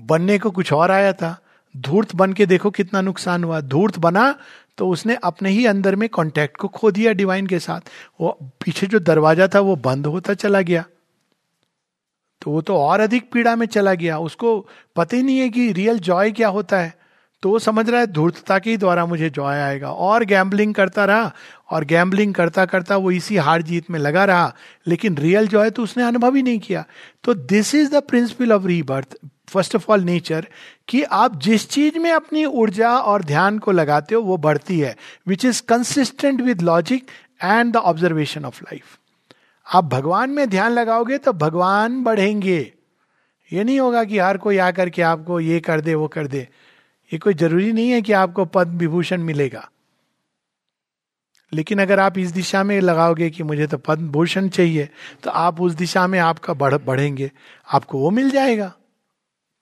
बनने को कुछ और आया था। धूर्त बन के देखो कितना नुकसान हुआ। धूर्त बना तो उसने अपने ही अंदर में कांटेक्ट को खो दिया डिवाइन के साथ। वो पीछे जो दरवाज़ा था वो बंद होता चला गया। तो वो तो और अधिक पीड़ा में चला गया। उसको पता ही नहीं है कि रियल जॉय क्या होता है। तो वो समझ रहा है धूर्तता के द्वारा मुझे जॉय आएगा। और गैम्बलिंग करता रहा। और गैम्बलिंग करता करता वो इसी हार जीत में लगा रहा। लेकिन रियल जॉय तो उसने अनुभव ही नहीं किया। तो this is the principle of rebirth first of all nature, कि आप जिस चीज़ में अपनी ऊर्जा और ध्यान को लगाते हो, वो बढ़ती है which is consistent with logic and the observation of life आप भगवान में ध्यान लगाओगे तो भगवान बढ़ेंगे। ये नहीं होगा कि हर कोई आकर के आपको ये कर दे, वो कर दे। ये कोई ज़रूरी नहीं है कि आपको पद विभूषण मिलेगा। लेकिन अगर आप इस दिशा में लगाओगे कि मुझे तो पद्म भूषण चाहिए तो आप उस दिशा में आपका बढ़, बढ़ेंगे। आपको वो मिल जाएगा।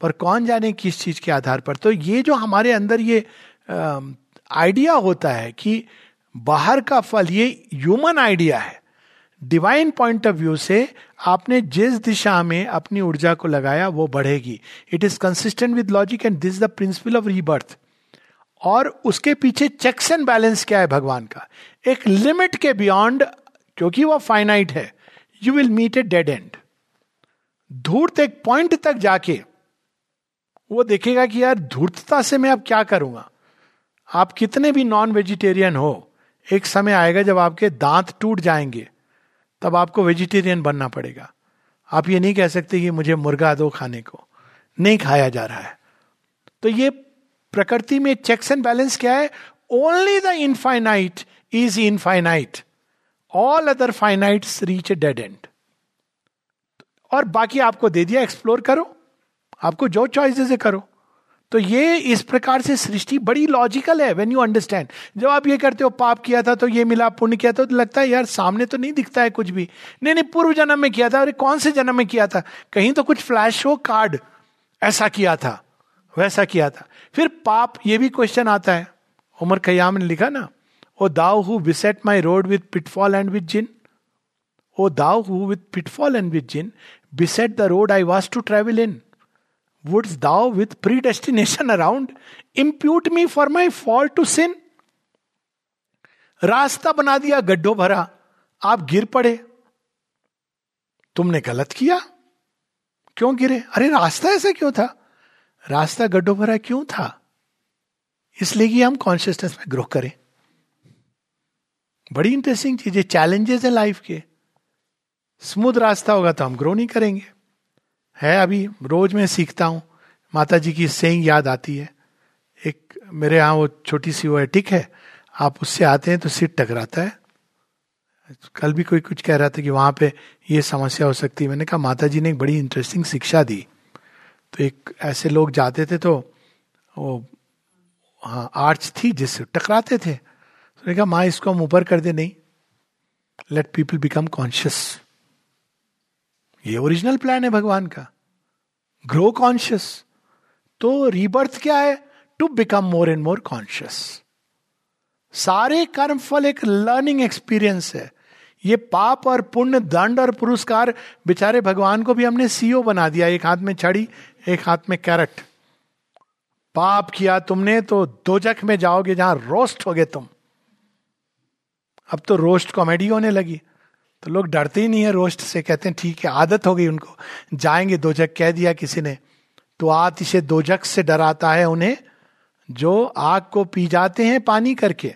पर कौन जाने किस चीज़ के आधार पर? तो ये जो हमारे अंदर ये आइडिया होता है कि बाहर का फल, ये ह्यूमन आइडिया है। डिवाइन पॉइंट ऑफ़ व्यू से आपने जिस दिशा में अपनी ऊर्जा को लगाया, वो बढ़ेगी। It is consistent with logic and this the principle of rebirth. और उसके पीछे चेक्स एंड बैलेंस क्या है भगवान का? एक लिमिट के बियॉन्ड, क्योंकि वह फाइनाइट है, you will meet a dead end. धूर्त एक पॉइंट तक जाके वो देखेगा कि यार धूर्तता से मैं अब क्या करूँगा? आप कितने भी नॉन वेजिटेरियन हो, एक समय आएगा जब आपके दांत टूट जाएँगे, तब आपको वेजिटेरियन बनना पड़ेगा। आप ये नहीं कह सकते कि मुझे मुर्गा दो खाने को। नहीं खाया जा रहा है। तो ये प्रकृति में चेक्स एंड बैलेंस क्या है? Only the infinite is infinite all other finite reach dead end और बाकी आपको दे दिया एक्सप्लोर करो। आपको जो चॉइसेस है करो। तो ये इस प्रकार से सृष्टि बड़ी लॉजिकल है व्हेन यू अंडरस्टैंड जब आप ये करते हो, पाप किया था तो ये मिला, पुण्य किया था तो लगता है यार सामने तो नहीं दिखता है कुछ भी। नहीं नहीं, पूर्व जन्म में किया था, अरे कौन से जन्म में किया था? कहीं तो कुछ फ्लैश हो कार्ड ऐसा किया था, वैसा किया था। फिर पाप, ये भी क्वेश्चन आता है। उमर खयाम ने लिखा ना, O thou who beset my road with pitfall and with gin O thou who with pitfall and with gin beset the road I was to travel in. Wouldst thou with predestination around impute me for my fall to sin रास्ता बना दिया, गड्ढो भरा, आप गिर पड़े। तुमने गलत किया। क्यों गिरे? अरे रास्ता ऐसा क्यों था? रास्ता गड्ढो भरा क्यों था? इसलिए कि हम कॉन्शियसनेस में ग्रो करें। बड़ी इंटरेस्टिंग चीज़ है चैलेंजेस है लाइफ के। स्मूथ रास्ता होगा तो हम ग्रो नहीं करेंगे। है अभी, रोज मैं सीखता हूँ। माता जी की सेइंग याद आती है। एक मेरे यहाँ वो छोटी सी वो है टिक है, आप उससे आते हैं तो सिर टकराता है। कल भी कोई कुछ कह रहा था कि वहाँ पे ये समस्या हो सकती है। मैंने कहा माता जी ने एक बड़ी इंटरेस्टिंग शिक्षा दी। तो एक ऐसे लोग जाते थे तो वो हाँ आर्च थी जिससे टकराते थे। तो कहा, माँ, इसको हम ऊपर कर दे, नहीं। लेट पीपल बिकम कॉन्शियस ये ओरिजिनल प्लान है भगवान का। ग्रो कॉन्शियस तो रीबर्थ क्या है? To become more and more conscious सारे कर्म फल एक लर्निंग एक्सपीरियंस है। ये पाप और पुण्य, दंड और पुरस्कार बेचारे भगवान को भी हमने सीओ बना दिया। एक हाथ में छड़ी, एक हाथ में कैरेट पाप किया तुमने तो दो जख में जाओगे जहाँ रोस्ट होगे तुम। अब तो रोस्ट कॉमेडी होने लगी। तो लोग डरते ही नहीं है रोस्ट से, कहते हैं, ठीक है, आदत हो गई उनको। जाएँगे दो जग कह दिया किसी ने। तो आतिशे दो जग से डराता है उन्हें, जो आग को पी जाते हैं पानी करके।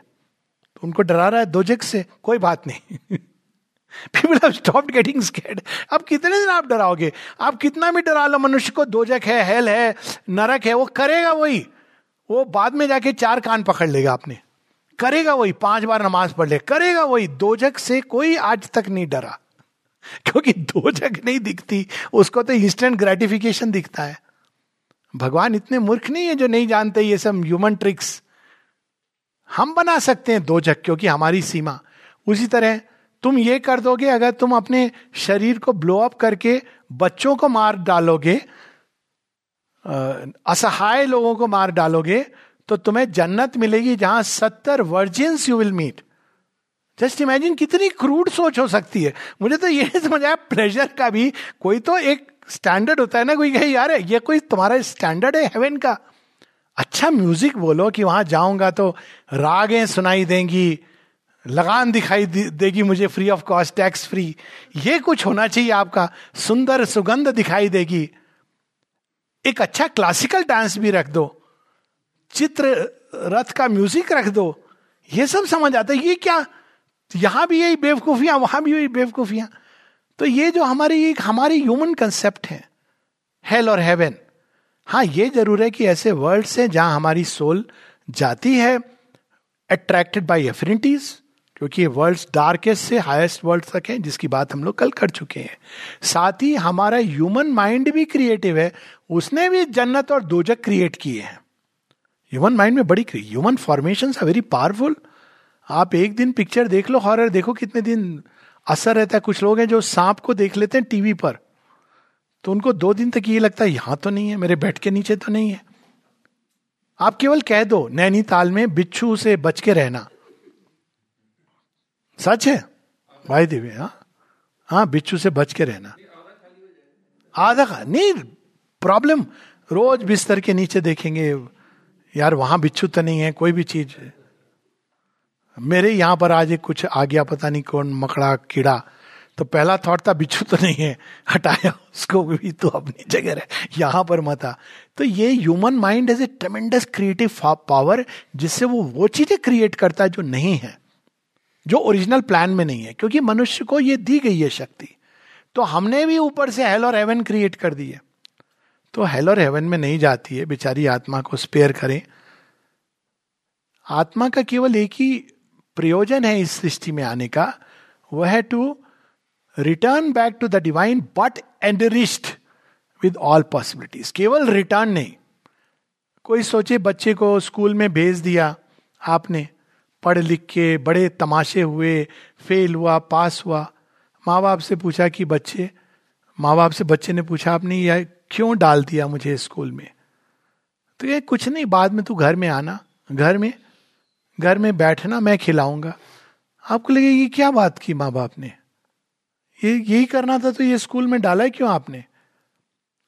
तो उनको डरा रहा है दो जग से, कोई बात नहीं। People have stopped getting scared अब कितने दिन आप डराओगे? आप कितना भी डरा लो, मनुष्य को दो जग है, हेल है, नरक है, वो करेगा वही। वो बाद में जाके चार कान पकड़ लेगा आपने। करेगा वही, पाँच बार नमाज़ पढ़ ले, करेगा वही दो से कोई आज तक नहीं डरा। क्योंकि दो जग नहीं दिखती, उसको तो इंस्टेंट ग्रेटिफिकेशन दिखता है। भगवान इतने मूर्ख नहीं है जो नहीं जानते ये सब ह्यूमन ट्रिक्स हम बना सकते हैं दो जग क्योंकि हमारी सीमा। उसी तरह, तुम ये कर दोगे, अगर तुम अपने शरीर को ब्लो अप करके बच्चों को मार डालोगे असहाय लोगों को मार डालोगे तो तुम्हें जन्नत मिलेगी जहाँ सत्तर virgins you will meet just imagine कितनी क्रूड सोच हो सकती है। मुझे तो ये समझ आया प्लेजर का भी कोई तो एक स्टैंडर्ड होता है ना, कोई कहे, यार, ये कोई तुम्हारा स्टैंडर्ड है हेवन का? अच्छा म्यूज़िक बोलो कि वहाँ जाऊँगा तो रागें सुनाई देंगी, लगान दिखाई देगी मुझे free of cost tax free ये कुछ होना चाहिए आपका, सुंदर सुगंध दिखाई देगी। एक अच्छा क्लासिकल डांस भी रख दो। चित्र, रथ का म्यूज़िक रख दो। ये सब समझ आता है। ये क्या? यहाँ भी यही बेवकूफियाँ, वहाँ भी यही बेवकूफियाँ। तो ये जो हमारी एक, हमारी ह्यूमन कंसेप्ट है हेल और हेवन हाँ ये ज़रूर है कि ऐसे वर्ल्ड से जहाँ हमारी सोल जाती है अट्रैक्टेड बाई एफिनिटीज क्योंकि ये वर्ल्ड डार्केस्ट से हाईएस्ट वर्ल्ड तक है, जिसकी बात हम लोग कल कर चुके हैं। साथ ही हमारा ह्यूमन माइंड भी क्रिएटिव है, उसने भी जन्नत और दोजक क्रिएट किए हैं। ह्यूमन माइंड में बड़ी human formation are very powerful आप एक दिन पिक्चर देख लो हॉरर देखो कितने दिन असर रहता है। कुछ लोग हैं जो सांप को देख लेते हैं टीवी पर। तो उनको दो दिन तक ये लगता है, यहाँ तो नहीं है, मेरे बेड के नीचे तो नहीं है। आप केवल कह दो, नैनीताल में बिच्छू से बच के रहना। सच है? भाई देवी हाँ? हाँ बिच्छू से बच के रहना। आधा खा नहीं प्रॉब्लम रोज बिस्तर के नीचे देखेंगे यार वहाँ बिच्छू तो नहीं है, कोई भी चीज़ मेरे यहाँ पर आज कुछ आ गया पता नहीं कौन, मकड़ा, कीड़ा तो पहला थॉट था, बिच्छू तो नहीं है, हटाया, उसको भी तो अपनी जगह रहे, यहाँ पर मत आ। तो ये human mind as a tremendous creative power जिससे वो वो चीज़ें क्रिएट करता है जो नहीं है, जो ओरिजिनल प्लान में नहीं है, क्योंकि मनुष्य को ये दी गई है शक्ति। तो हमने भी ऊपर से हेल और हेवन क्रिएट कर दी है। तो हेल और हेवन में नहीं जाती है, बेचारी आत्मा को स्पेयर करें। आत्मा का केवल एक ही प्रयोजन है इस सृष्टि में आने का, वह है to return back to the divine but enriched with all possibilities केवल रिटर्न नहीं। कोई सोचे बच्चे को स्कूल में भेज दिया आपने, पढ़ लिख के बड़े तमाशे हुए फेल हुआ पास हुआ, माँ बाप से पूछा कि बच्चे, माँ बाप से बच्चे ने पूछा आपने, यह क्यों डाल दिया मुझे स्कूल में? तो ये कुछ नहीं, बाद में तू घर में आना, घर में घर में बैठना, मैं खिलाऊँगा। आपको लगे ये क्या बात की माँ बाप ने? ये, यही करना था तो ये स्कूल में डाला है क्यों आपने?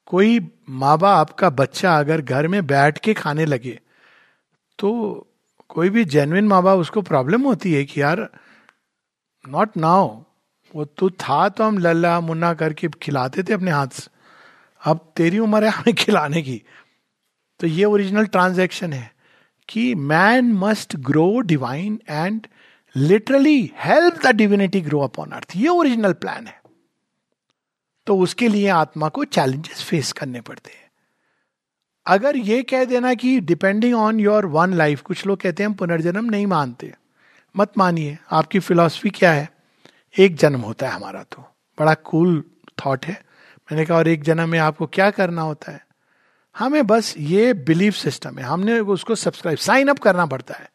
कोई माँ बाप का बच्चा अगर घर में बैठ के खाने लगे तो कोई भी जेनविन माँ बाप उसको प्रॉब्लम होती है कि यार नॉट नाउ वो तू था तो हम लल्ला मुन्ना करके खिलाते थे अपने हाथ से। अब तेरी उम्र है हमें खिलाने की। तो ये ओरिजिनल ट्रांजैक्शन है कि man must grow divine and literally help the divinity grow upon earth ये ओरिजिनल प्लान है। तो उसके लिए आत्मा को चैलेंजेस फेस करने पड़ते हैं। अगर ये कह देना कि depending on your one life कुछ लोग कहते हैं हम पुनर्जन्म नहीं मानते। मत मानिए, आपकी फिलॉसफी क्या है? एक जन्म होता है हमारा तो। बड़ा कूल cool थॉट है। मैंने कहा, और एक जन्म में आपको क्या करना होता है? हमें बस ये बिलीफ सिस्टम है, हमने उसको सब्सक्राइब, साइन अप करना पड़ता है।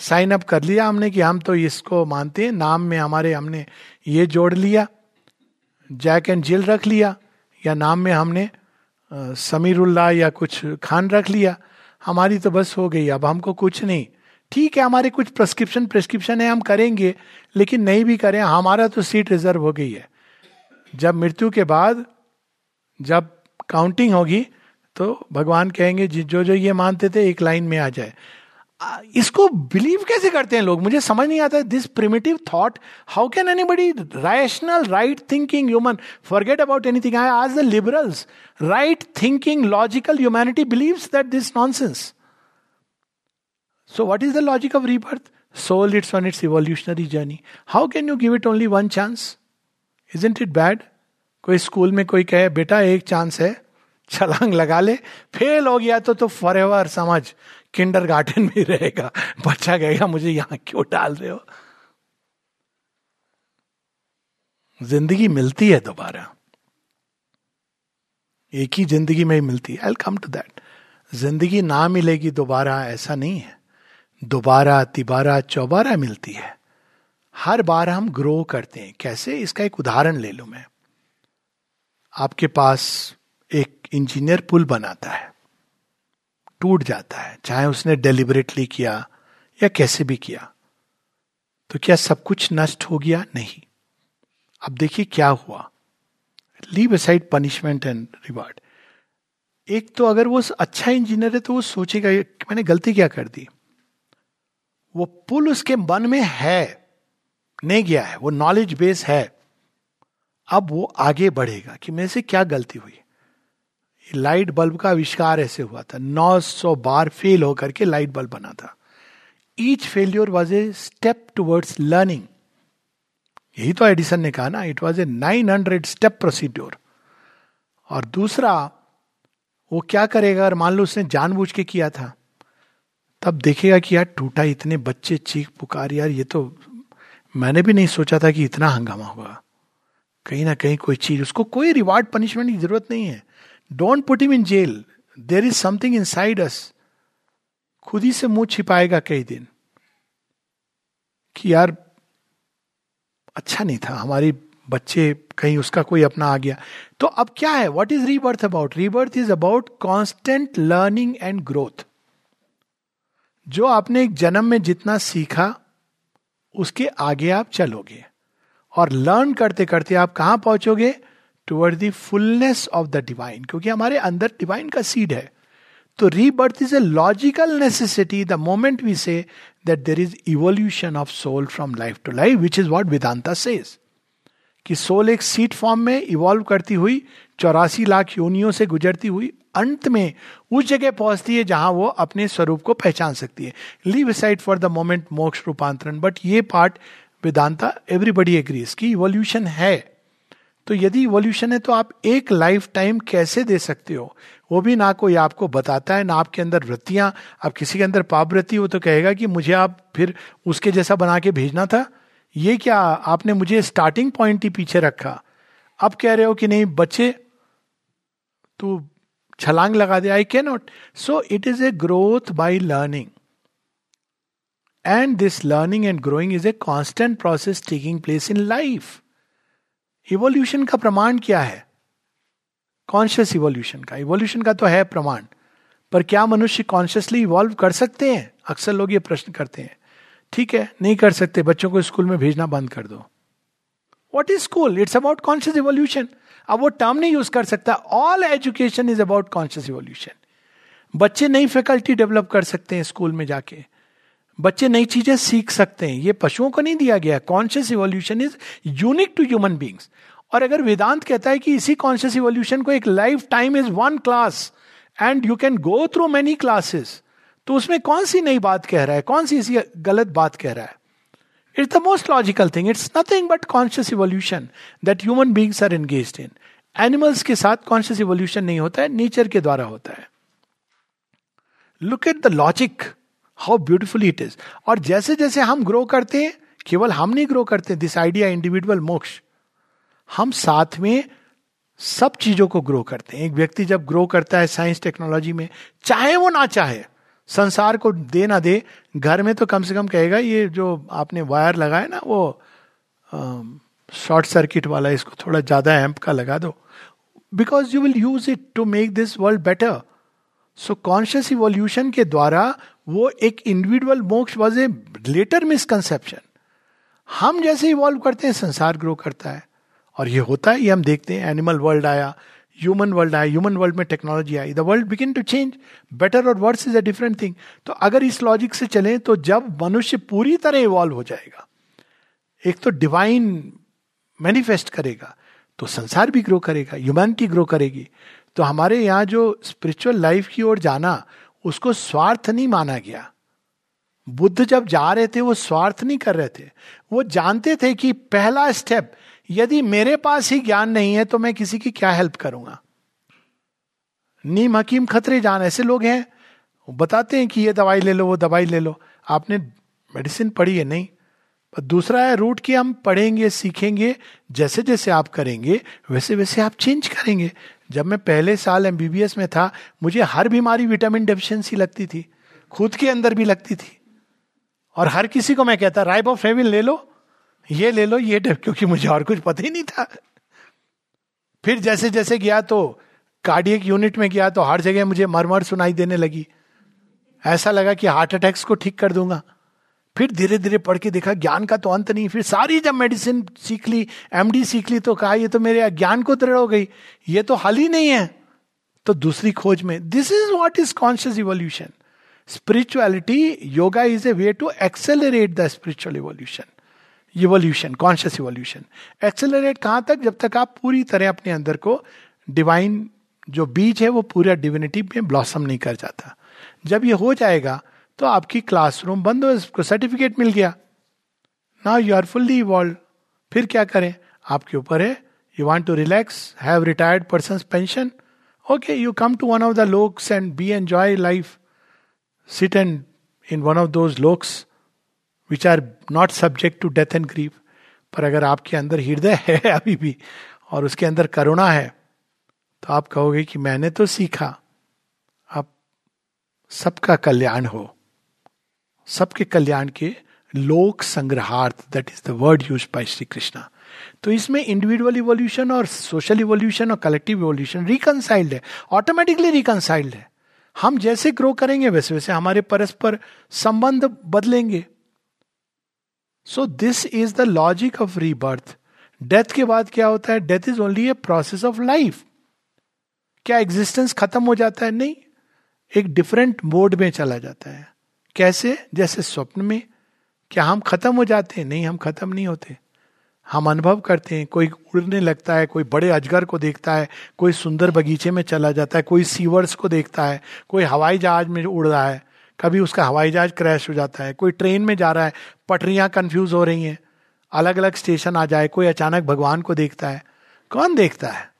साइन अप कर लिया हमने कि हम तो इसको मानते हैं, नाम में हमारे हमने ये जोड़ लिया, जैक एंड जिल रख लिया, या नाम में हमने समीरुल्लाह या कुछ खान रख लिया। हमारी तो बस हो गई, अब हमको कुछ नहीं। ठीक है, हमारे कुछ प्रेस्क्रिप्शन प्रेस्क्रिप्शन है, हम करेंगे, लेकिन नहीं भी करें, हमारा तो सीट रिज़र्व हो गई है। जब मृत्यु के बाद जब काउंटिंग होगी तो भगवान कहेंगे, जो जो ये मानते थे, एक लाइन में आ जाए। इसको बिलीव कैसे करते हैं लोग? मुझे समझ नहीं आता। This primitive thought how can anybody rational right thinking human forget about anything I आज the liberals right thinking logical humanity believes that this nonsense so what is the logic of rebirth soul it's on its evolutionary journey how can you give it only one chance isn't it bad कोई school में कोई कहे, बेटा, एक chance है, छलांग लगा ले। फेल हो गया तो तो फॉर एवर समझ किंडर गार्डन में रहेगा। बच्चा कहेगा, मुझे यहाँ क्यों डाल रहे हो? ज़िंदगी मिलती है दोबारा। एक ही ज़िंदगी में ही मिलती है। आई कम टू दैट ज़िंदगी ना मिलेगी दोबारा, ऐसा नहीं है। दोबारा, तिबारा, चौबारा मिलती है। हर बार हम ग्रो करते हैं। कैसे? इसका एक उदाहरण ले लू मैं। आपके पास एक इंजीनियर पुल बनाता है। टूट जाता है। चाहे उसने डेलिबरेटली किया या कैसे भी किया। तो क्या सब कुछ नष्ट हो गया? नहीं। अब देखिए क्या हुआ। Leave side punishment and reward एक तो अगर वो अच्छा इंजीनियर है तो वो सोचेगा मैंने गलती क्या कर दी? वो पुल उसके मन में है। नहीं गया है, वो नॉलेज बेस है। अब वो आगे बढ़ेगा कि मेरे से क्या गलती हुई। लाइट बल्ब का आविष्कार ऐसे हुआ था। 900 बार फेल होकर के लाइट बल्ब बना था। Each failure was a step towards learning यही तो एडिसन ने कहा ना it was a 900 step procedure और दूसरा, वो क्या करेगा? अगर मान लो उसने जानबूझ के किया था। तब देखेगा कि यार टूटा इतने बच्चे, चीख पुकार, यार ये तो मैंने भी नहीं सोचा था कि इतना हंगामा होगा। कहीं ना कहीं कोई चीज़, उसको कोई रिवार्ड पनिशमेंट की ज़रूरत नहीं है। Don't put him in jail there is something inside us खुद ही से मुँह छिपाएगा कई दिन। कि यार अच्छा नहीं था। हमारी बच्चे कहीं उसका कोई अपना आ गया। तो अब क्या है? What is rebirth about rebirth is about constant learning and growth जो आपने एक जन्म में जितना सीखा उसके आगे आप चलोगे और लर्न करते करते आप कहाँ पहुंचोगे? Toward the fullness of the divine क्योंकि हमारे अंदर डिवाइन का सीड है। तो rebirth is a logical necessity the moment we say that there is evolution of soul from life to life which is what Vedanta says कि soul एक seed form में evolve करती हुई चौरासी लाख योनियों से गुजरती हुई अंत में उस जगह पहुँचती है जहाँ वो अपने स्वरूप को पहचान सकती है। Leave side for the moment मोक्ष रूपांतरण। बट ये पार्ट वेदांता एवरीबडी एग्रीज की इवोल्यूशन है। तो यदि इवोल्यूशन है तो आप एक लाइफ टाइम कैसे दे सकते हो? वो भी ना कोई आपको बताता है, ना आपके अंदर वृत्तियाँ। आप किसी के अंदर पाप वृत्ति हो तो कहेगा कि मुझे आप फिर उसके जैसा बना के भेजना था। ये क्या आपने मुझे स्टार्टिंग पॉइंट ही पीछे रखा? अब कह रहे हो कि नहीं, बच्चे तू छलांग लगा दे I cannot so it is a growth by learning and this learning and growing is a constant process taking place in life evolution का प्रमाण क्या है? कॉन्शियस इवोल्यूशन का. इवोल्यूशन का तो है प्रमाण. पर क्या मनुष्य कॉन्शियसली इवॉल्व कर सकते हैं? अक्सर लोग ये प्रश्न करते हैं। ठीक है, नहीं कर सकते, बच्चों को स्कूल में भेजना बंद कर दो। What is school it's about conscious evolution अब वो टर्म नहीं यूज़ कर सकता. All education is about conscious evolution बच्चे नई फैकल्टी डेवलप कर सकते हैं स्कूल में जाके. बच्चे नई चीज़ें सीख सकते हैं. ये पशुओं को नहीं दिया गया. Conscious evolution is unique to human beings और अगर वेदांत कहता है कि इसी कॉन्शियस इवोल्यूशन को एक lifetime is one class and you can go through many classes तो उसमें कौन सी नई बात कह रहा है? कौन सी इसी गलत बात कह रहा है? It's the most logical thing it's nothing but conscious evolution that human beings are engage in animals के साथ कॉन्शियस इवोल्यूशन नहीं होता है नेचर के द्वारा होता है। Look at the logic how beautiful it is और जैसे जैसे हम ग्रो करते हैं, केवल हम नहीं ग्रो करते दिस आइडिया इंडिविजुअल मोक्ष, हम साथ में सब चीज़ों को ग्रो करते हैं। एक व्यक्ति जब ग्रो करता है साइंस टेक्नोलॉजी में, चाहे वो ना चाहे संसार को दे ना दे, घर में तो कम से कम कहेगा, ये जो आपने वायर लगाया ना, वो शॉर्ट सर्किट वाला, इसको थोड़ा ज़्यादा एम्प का लगा दो। Because you will use it to make this world better so conscious evolution के द्वारा वो एक इंडिविजुअल मोक्ष वॉज़ ए लेटर मिसकंसेप्शन हम जैसे इवॉल्व करते हैं, संसार ग्रो करता है। और ये होता है, ये हम देखते हैं एनिमल वर्ल्ड आया ह्यूमन वर्ल्ड आया ह्यूमन वर्ल्ड में technology I the world begin to change better और worse is a different thing तो अगर इस लॉजिक से चले तो जब मनुष्य पूरी तरह इवॉल्व हो जाएगा, एक तो डिवाइन मैनिफेस्ट करेगा तो संसार भी ग्रो करेगा ह्यूमैनिटी ग्रो करेगी तो हमारे यहाँ जो स्पिरिचुअल लाइफ की ओर जाना, उसको स्वार्थ नहीं माना गया। बुद्ध जब जा रहे थे, वो स्वार्थ नहीं कर रहे थे। वो जानते थे कि पहला स्टेप यदि मेरे पास ही ज्ञान नहीं है तो मैं किसी की क्या हेल्प करूँगा? नीम हकीम खतरे जान ऐसे लोग हैं बताते हैं कि ये दवाई ले लो, वो दवाई ले लो। आपने मेडिसिन पढ़ी है? नहीं। पर दूसरा है, रूट कि हम पढ़ेंगे, सीखेंगे जैसे जैसे आप करेंगे वैसे वैसे आप चेंज करेंगे। जब मैं पहले साल एमबीबीएस में था, मुझे हर बीमारी विटामिन डेफिशिएंसी लगती थी, खुद के अंदर भी लगती थी। और हर किसी को मैं कहता राइब ऑफ़ फेविल ले लो ये ले लो, ये डर क्योंकि मुझे और कुछ पता ही नहीं था। फिर जैसे जैसे गया तो कार्डियक यूनिट में गया तो हर जगह मुझे मरमर सुनाई देने लगी। ऐसा लगा कि हार्ट अटैक्स को ठीक कर दूँगा। फिर धीरे धीरे पढ़ के देखा, ज्ञान का तो अंत नहीं। फिर सारी जब मेडिसिन सीख ली एमडी सीख ली तो कहा, ये तो मेरे अज्ञान को दृढ़ हो गई। ये तो हल ही नहीं है। तो दूसरी खोज में this is what is conscious evolution spirituality yoga is a way to accelerate the spiritual evolution evolution conscious evolution accelerate कहाँ तक? जब तक आप पूरी तरह अपने अंदर को डिवाइन जो बीज है, वो पूरा डिविनिटी में ब्लॉसम नहीं कर जाता। जब ये हो जाएगा तो आपकी क्लासरूम बंद हो उसको सर्टिफिकेट मिल गया। Now you are fully evolve फिर क्या करें? आपके ऊपर है you want to relax have retired person pension okay you come to one of the lokas and be enjoy life sit and in one of those lokas which are not subject to death and grief पर अगर आपके अंदर हृदय है *laughs* अभी भी, और उसके अंदर करुणा है तो आप कहोगे कि मैंने तो सीखा, आप सबका कल्याण हो। सबके कल्याण के लोक संग्रहार्थ that is the word use by Shri Krishna तो इसमें इंडिविजुअल इवोल्यूशन और सोशल इवोल्यूशन और कलेक्टिव इवोल्यूशन रिकनसाइल्ड है ऑटोमेटिकली रिकनसाइल्ड है। हम जैसे ग्रो करेंगे वैसे वैसे हमारे परस्पर संबंध बदलेंगे। So this is the logic of rebirth death के बाद क्या होता है? Death is only a process of life क्या एग्जिस्टेंस खत्म हो जाता है? नहीं. एक डिफरेंट मोड में चला जाता है. कैसे? जैसे स्वप्न में. क्या हम खत्म हो जाते हैं? नहीं, हम खत्म नहीं होते. हम अनुभव करते हैं. कोई उड़ने लगता है, कोई बड़े अजगर को देखता है, कोई सुंदर बगीचे में चला जाता है, कोई सीवर्स को देखता है, कोई हवाई जहाज़ में उड़ रहा है कभी उसका हवाई जहाज़ क्रैश हो जाता है, कोई ट्रेन में जा रहा है, पटरियाँ कंफ्यूज हो रही हैं अलग अलग स्टेशन आ जाए, कोई अचानक भगवान को देखता है, कौन देखता है?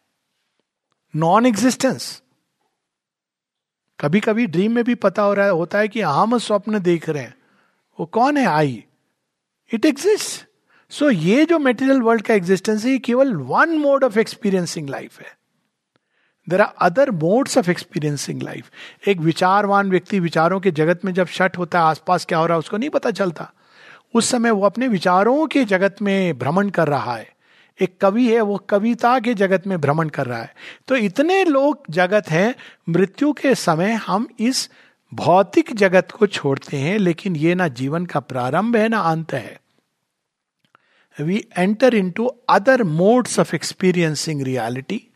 नॉन एग्जिस्टेंस कभी कभी ड्रीम में भी पता हो रहा है, होता है कि हम स्वप्न देख रहे हैं, वो कौन है आई? इट एग्जिस्ट सो ये जो मेटेरियल वर्ल्ड का एग्जिस्टेंस है, ये केवल one mode of experiencing life है। There are other modes of experiencing life एक विचारवान व्यक्ति विचारों के जगत में जब शट होता है, आसपास क्या हो रहा है, उसको नहीं पता चलता। उस समय वो अपने विचारों के जगत में भ्रमण कर रहा है। एक कवि है, वो कविता के जगत में भ्रमण कर रहा है। तो इतने लोग जगत हैं, मृत्यु के समय हम इस भौतिक जगत को छोड़ते हैं, लेकिन ये ना जीवन का प्रारंभ है, ना अंत है। We enter into other modes of experiencing reality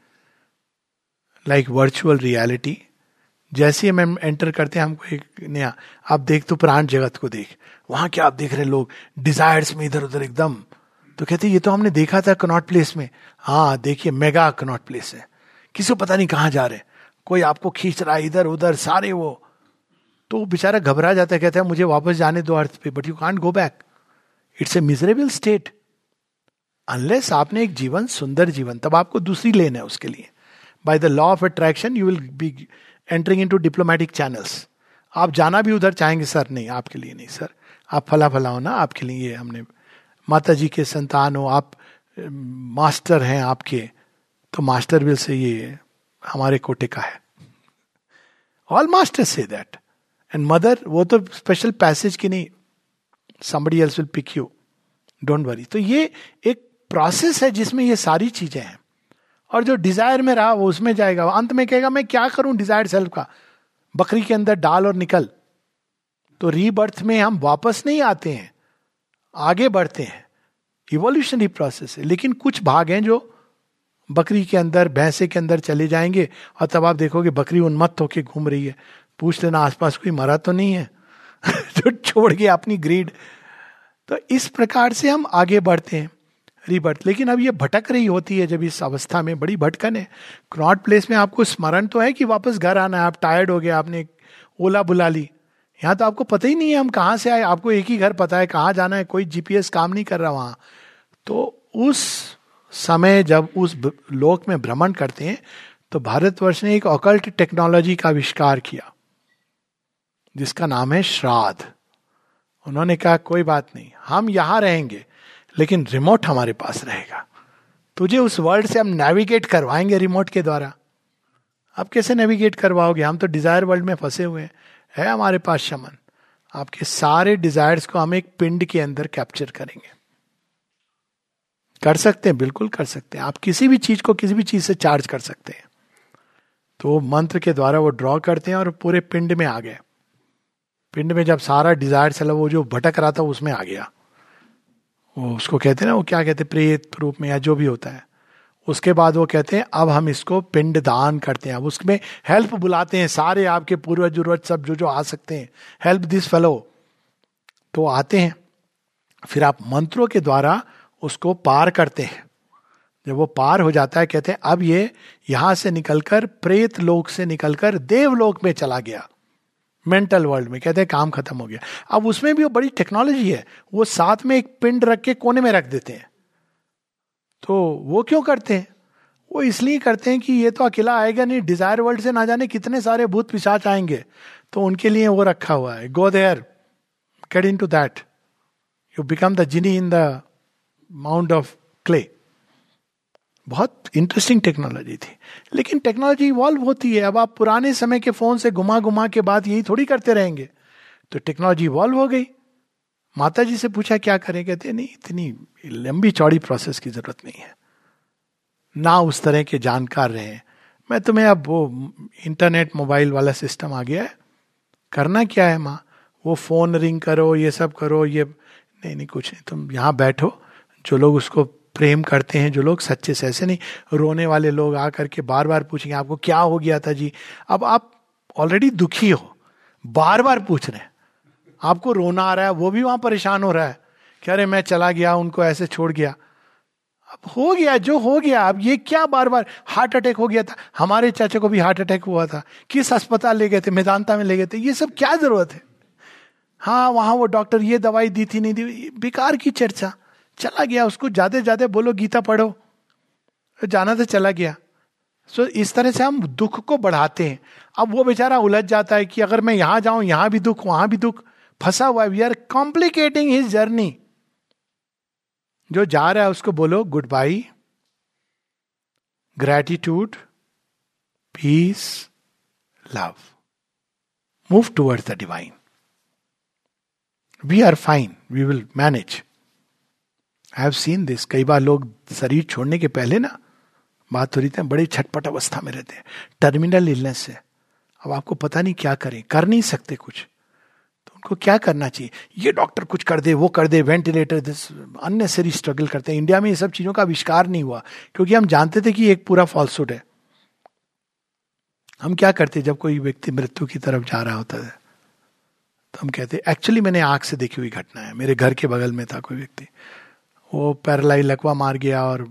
like virtual reality जैसे ही हम एंटर करते हैं, हमको एक नया, आप देख तो प्राण जगत को देख। वहाँ क्या आप देख रहे हैं लोग? डिजायर्स में इधर उधर एकदम। तो कहते ये तो हमने देखा था कनॉट प्लेस में। हाँ देखिए मेगा कनॉट प्लेस है। किसी को पता नहीं कहाँ जा रहे कोई आपको खींच रहा है इधर, उधर, सारे वो। तो बेचारा घबरा जाता है, कहता है, मुझे वापस जाने दो अर्थ पे but you can't go back it's a miserable state unless आपने एक जीवन, सुंदर जीवन, तब आपको दूसरी लेन है उसके लिए। By the law of attraction you will be entering into diplomatic channels आप जाना भी उधर चाहेंगे, सर? नहीं, आपके लिए नहीं, सर। आप फला फला हो ना, आपके लिए हमने माता जी के संतान हो, आप, मास्टर हैं आपके तो मास्टर विल से ये हमारे कोटे का है। All master say that and mother वो तो स्पेशल पैसेज की नहीं somebody else will pick you don't worry तो ये एक प्रोसेस है जिसमें ये सारी चीज़ें हैं। और जो डिज़ायर में रहा, वो उसमें जाएगा। अंत में कहेगा, मैं क्या करूँ डिज़ायर सेल्फ का? बकरी के अंदर डाल और निकल। तो रीबर्थ में हम वापस नहीं आते हैं। आगे बढ़ते हैं। इवोल्यूशनरी प्रोसेस है। लेकिन कुछ भाग हैं जो बकरी के अंदर, भैंसे के अंदर चले जाएँगे और तब आप देखोगे बकरी उन्मत्त होकर घूम रही है। पूछ लेना, आसपास कोई मरा तो नहीं है? जो *laughs* छोड़ गया अपनी ग्रीड तो इस प्रकार से हम आगे बढ़ते हैं। रीबर्थ लेकिन अब ये भटक रही होती है जब इस अवस्था में, बड़ी भटकन है। क्रॉट प्लेस में आपको स्मरण तो है कि वापस घर आना है। आप टायर्ड हो गए, आपने ओला बुला ली। यहाँ तो आपको पता ही नहीं है हम कहाँ से आए। आपको एक ही घर पता है कहाँ जाना है। कोई जीपीएस काम नहीं कर रहा वहाँ। तो उस समय जब उस लोक में भ्रमण करते हैं तो भारतवर्ष ने एक ऑकल्ट टेक्नोलॉजी का आविष्कार किया, जिसका नाम है श्राद्ध। उन्होंने कहा, कोई बात नहीं, हम यहाँ रहेंगे। लेकिन रिमोट हमारे पास रहेगा। तुझे उस वर्ल्ड से हम नेविगेट करवाएँगे रिमोट के द्वारा। आप कैसे नेविगेट करवाओगे? हम तो डिज़ायर वर्ल्ड में फंसे हुए हैं। है हमारे पास शमन। आपके सारे डिजायर्स को हम एक पिंड के अंदर कैप्चर करेंगे। कर सकते हैं, बिल्कुल कर सकते हैं। आप किसी भी चीज़ को किसी भी चीज़ से चार्ज कर सकते हैं। तो मंत्र के द्वारा वो ड्रॉ करते हैं और पूरे पिंड में आ गए। पिंड में जब सारा डिज़ायर चला वो जो भटक रहा था, उसमें आ गया। वो उसको कहते हैं ना, वो क्या कहते हैं, प्रेत रूप में या जो भी होता है। उसके बाद वो कहते हैं, अब हम इसको पिंड दान करते हैं। अब उसमें हेल्प बुलाते हैं, सारे आपके पूर्वज उर्वज सब जो जो आ सकते हैं। Help this fellow. तो आते हैं। फिर आप मंत्रों के द्वारा उसको पार करते हैं। जब वो पार हो जाता है, कहते हैं, अब ये यहाँ से निकलकर, प्रेत लोक से निकलकर देवलोक में चला गया। मेंटल वर्ल्ड में, कहते हैं काम खत्म हो गया। अब उसमें भी वो बड़ी टेक्नोलॉजी है, वो साथ में एक पिंड रख के कोने में रख देते हैं। तो वो क्यों करते हैं? वो इसलिए करते हैं कि ये तो अकेला आएगा नहीं डिज़ायर वर्ल्ड से ना जाने कितने सारे भूत पिशाच आएँगे। तो उनके लिए वो रखा हुआ है। Go there get into that you become the genie in the mount of clay बहुत इंटरेस्टिंग टेक्नोलॉजी थी। लेकिन टेक्नोलॉजी इवॉल्व होती है। अब आप पुराने समय के फ़ोन से घुमा घुमा के बाद यही थोड़ी करते रहेंगे। तो टेक्नोलॉजी इवॉल्व हो गई। माता जी से पूछा, क्या करें? कहते नहीं, इतनी लंबी चौड़ी प्रोसेस की ज़रूरत नहीं है। ना उस तरह के जानकार रहे मैं तुम्हें अब वो इंटरनेट मोबाइल वाला सिस्टम आ गया है। करना क्या है माँ? वो फ़ोन रिंग करो, ये सब करो, ये नहीं नहीं, कुछ नहीं, तुम यहाँ बैठो। जो लोग उसको प्रेम करते हैं जो लोग सच्चे से। ऐसे नहीं, रोने वाले लोग आकर के बार बार पूछेंगे, आपको क्या हो गया था? जी, अब आप ऑलरेडी दुखी हो बार बार पूछ रहे हैं। आपको रोना आ रहा है, वो भी वहाँ परेशान हो रहा है कह रहे मैं चला गया, उनको ऐसे छोड़ गया। अब हो गया, जो हो गया, अब ये क्या बार बार हार्ट अटैक हो गया था। हमारे चाचा को भी हार्ट अटैक हुआ था। किस अस्पताल ले गए थे मैदानता में ले गए थे, ये सब क्या ज़रूरत है? हाँ वहाँ वो डॉक्टर ये दवाई दी थी, नहीं दी, बेकार की चर्चा। चला गया उसको ज़्यादा ज़्यादा बोलो गीता पढ़ो। तो जाना तो चला गया। सो so, इस तरह से हम दुख को बढ़ाते हैं। अब वो बेचारा उलझ जाता है कि अगर मैं यहाँ जाऊँ यहाँ भी दुख वहाँ भी दुख। फंसा हुआ है। We are complicating his journey जो जा रहा है उसको बोलो goodbye gratitude peace love move towards the divine we are fine we will manage I have seen this कई बार लोग शरीर छोड़ने के पहले ना बात हो रही थी बड़े छटपट अवस्था में रहते हैं। टर्मिनल इलनेस है। अब आपको पता नहीं क्या करें। कर नहीं सकते कुछ। तो उनको क्या करना चाहिए? ये डॉक्टर कुछ कर दे, वो कर दे वेंटिलेटर दिस अननेसरी स्ट्रगल करते हैं। इंडिया में ये सब चीज़ों का आविष्कार नहीं हुआ, क्योंकि हम जानते थे कि एक पूरा फॉल्सूट है। हम क्या करते जब कोई व्यक्ति मृत्यु की तरफ़ जा रहा होता है? तो हम कहते एक्चुअली मैंने आँख से देखी हुई घटना है। मेरे घर के बगल में था कोई व्यक्ति। वो पैरलाई लकवा मार गया और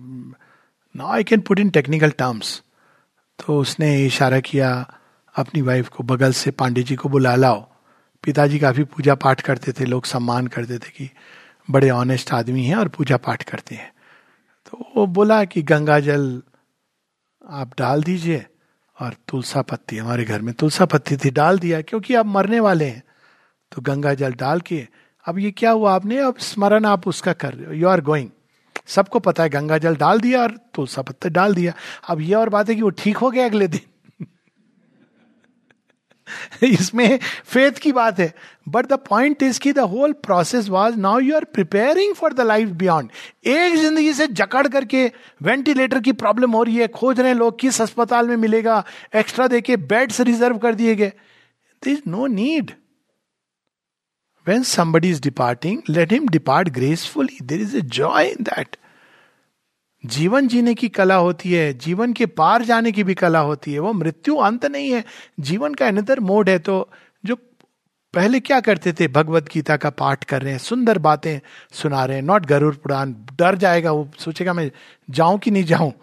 now I can put in technical terms तो उसने इशारा किया, अपनी वाइफ को बगल से पांडे जी को बुला लाओ। पिताजी काफ़ी पूजा पाठ करते थे, लोग सम्मान करते थे कि बड़े ऑनेस्ट आदमी हैं और पूजा पाठ करते हैं। तो वो बोला कि, गंगा जल आप डाल दीजिए और तुलसा पत्ती, हमारे घर में तुलसा पत्ती थी, डाल दिया, क्योंकि आप मरने वाले हैं। तो गंगा जल डाल के अब ये क्या हुआ आपने? अब स्मरण आप उसका कर रहे हो। यू आर गोइंग सबको पता है, गंगा जल डाल दिया और तुलसा पत्ते डाल दिया। अब ये और बात है कि वो ठीक हो गया अगले दिन? *laughs* इसमें फेथ की बात है। बट द पॉइंट इज़ की the whole process was now you are preparing for the life beyond एक ज़िंदगी से जकड़ करके वेंटिलेटर की प्रॉब्लम हो रही है। खोज रहे हैं लोग, किस अस्पताल में मिलेगा? एक्स्ट्रा देके बेड्स रिज़र्व कर दिए गए। Is no need When somebody is departing, let him depart gracefully. There is a joy in that. जीवन जीने की कला होती है जीवन के पार जाने की भी कला होती है वो मृत्यु अंत नहीं है। जीवन का अनदर मोड है तो जो पहले क्या करते थे? भगवत गीता का पाठ कर रहे हैं सुंदर बातें सुना रहे हैं नॉट गरुड़ पुराण डर जाएगा वो सोचेगा मैं जाऊँ कि नहीं जाऊँ?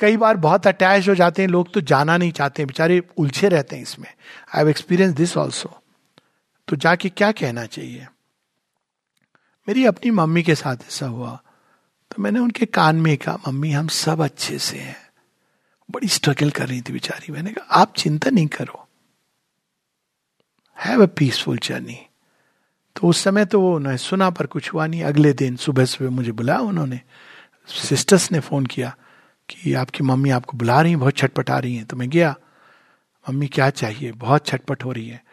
कई बार बहुत अटैच हो जाते हैं लोग तो जाना नहीं चाहते बेचारे उलझे रहते हैं इसमें। I have experience this also तो जाके क्या कहना चाहिए? मेरी अपनी मम्मी के साथ ऐसा हुआ। तो मैंने उनके कान में कहा, मम्मी, हम सब अच्छे से हैं। बड़ी स्ट्रगल कर रही थी बेचारी। मैंने कहा, आप चिंता नहीं करो। हैव अ पीसफुल जर्नी तो उस समय तो वो उन्होंने सुना, पर कुछ हुआ नहीं। अगले दिन सुबह सुबह मुझे बुलाया उन्होंने। सिस्टर्स ने फ़ोन किया कि आपकी मम्मी आपको बुला रही हैं, बहुत छटपटा रही हैं। तो मैं गया। मम्मी, क्या चाहिए? बहुत छटपट हो रही है।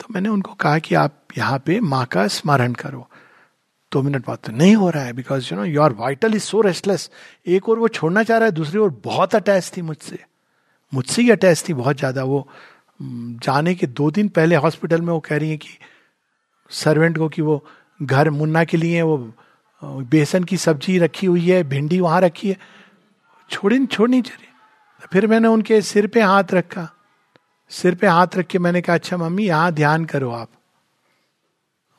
तो मैंने उनको कहा कि आप यहाँ पे माँ का स्मरण करो। दो मिनट बाद तो नहीं हो रहा है because you know your vital is so restless एक और वो छोड़ना चाह रहा है, दूसरी ओर बहुत अटैच थी मुझसे। मुझसे ही अटैच थी बहुत ज़्यादा। वो जाने के दो दिन पहले हॉस्पिटल में वो कह रही है कि सर्वेंट को कि वो घर मुन्ना के लिए वो बेसन की सब्ज़ी रखी हुई है, भिंडी वहाँ रखी है। छोड़ी छोड़नी चाहिए फिर मैंने उनके सिर पे हाथ रखा। सिर पे हाथ रख के मैंने कहा अच्छा मम्मी, यहाँ ध्यान करो आप।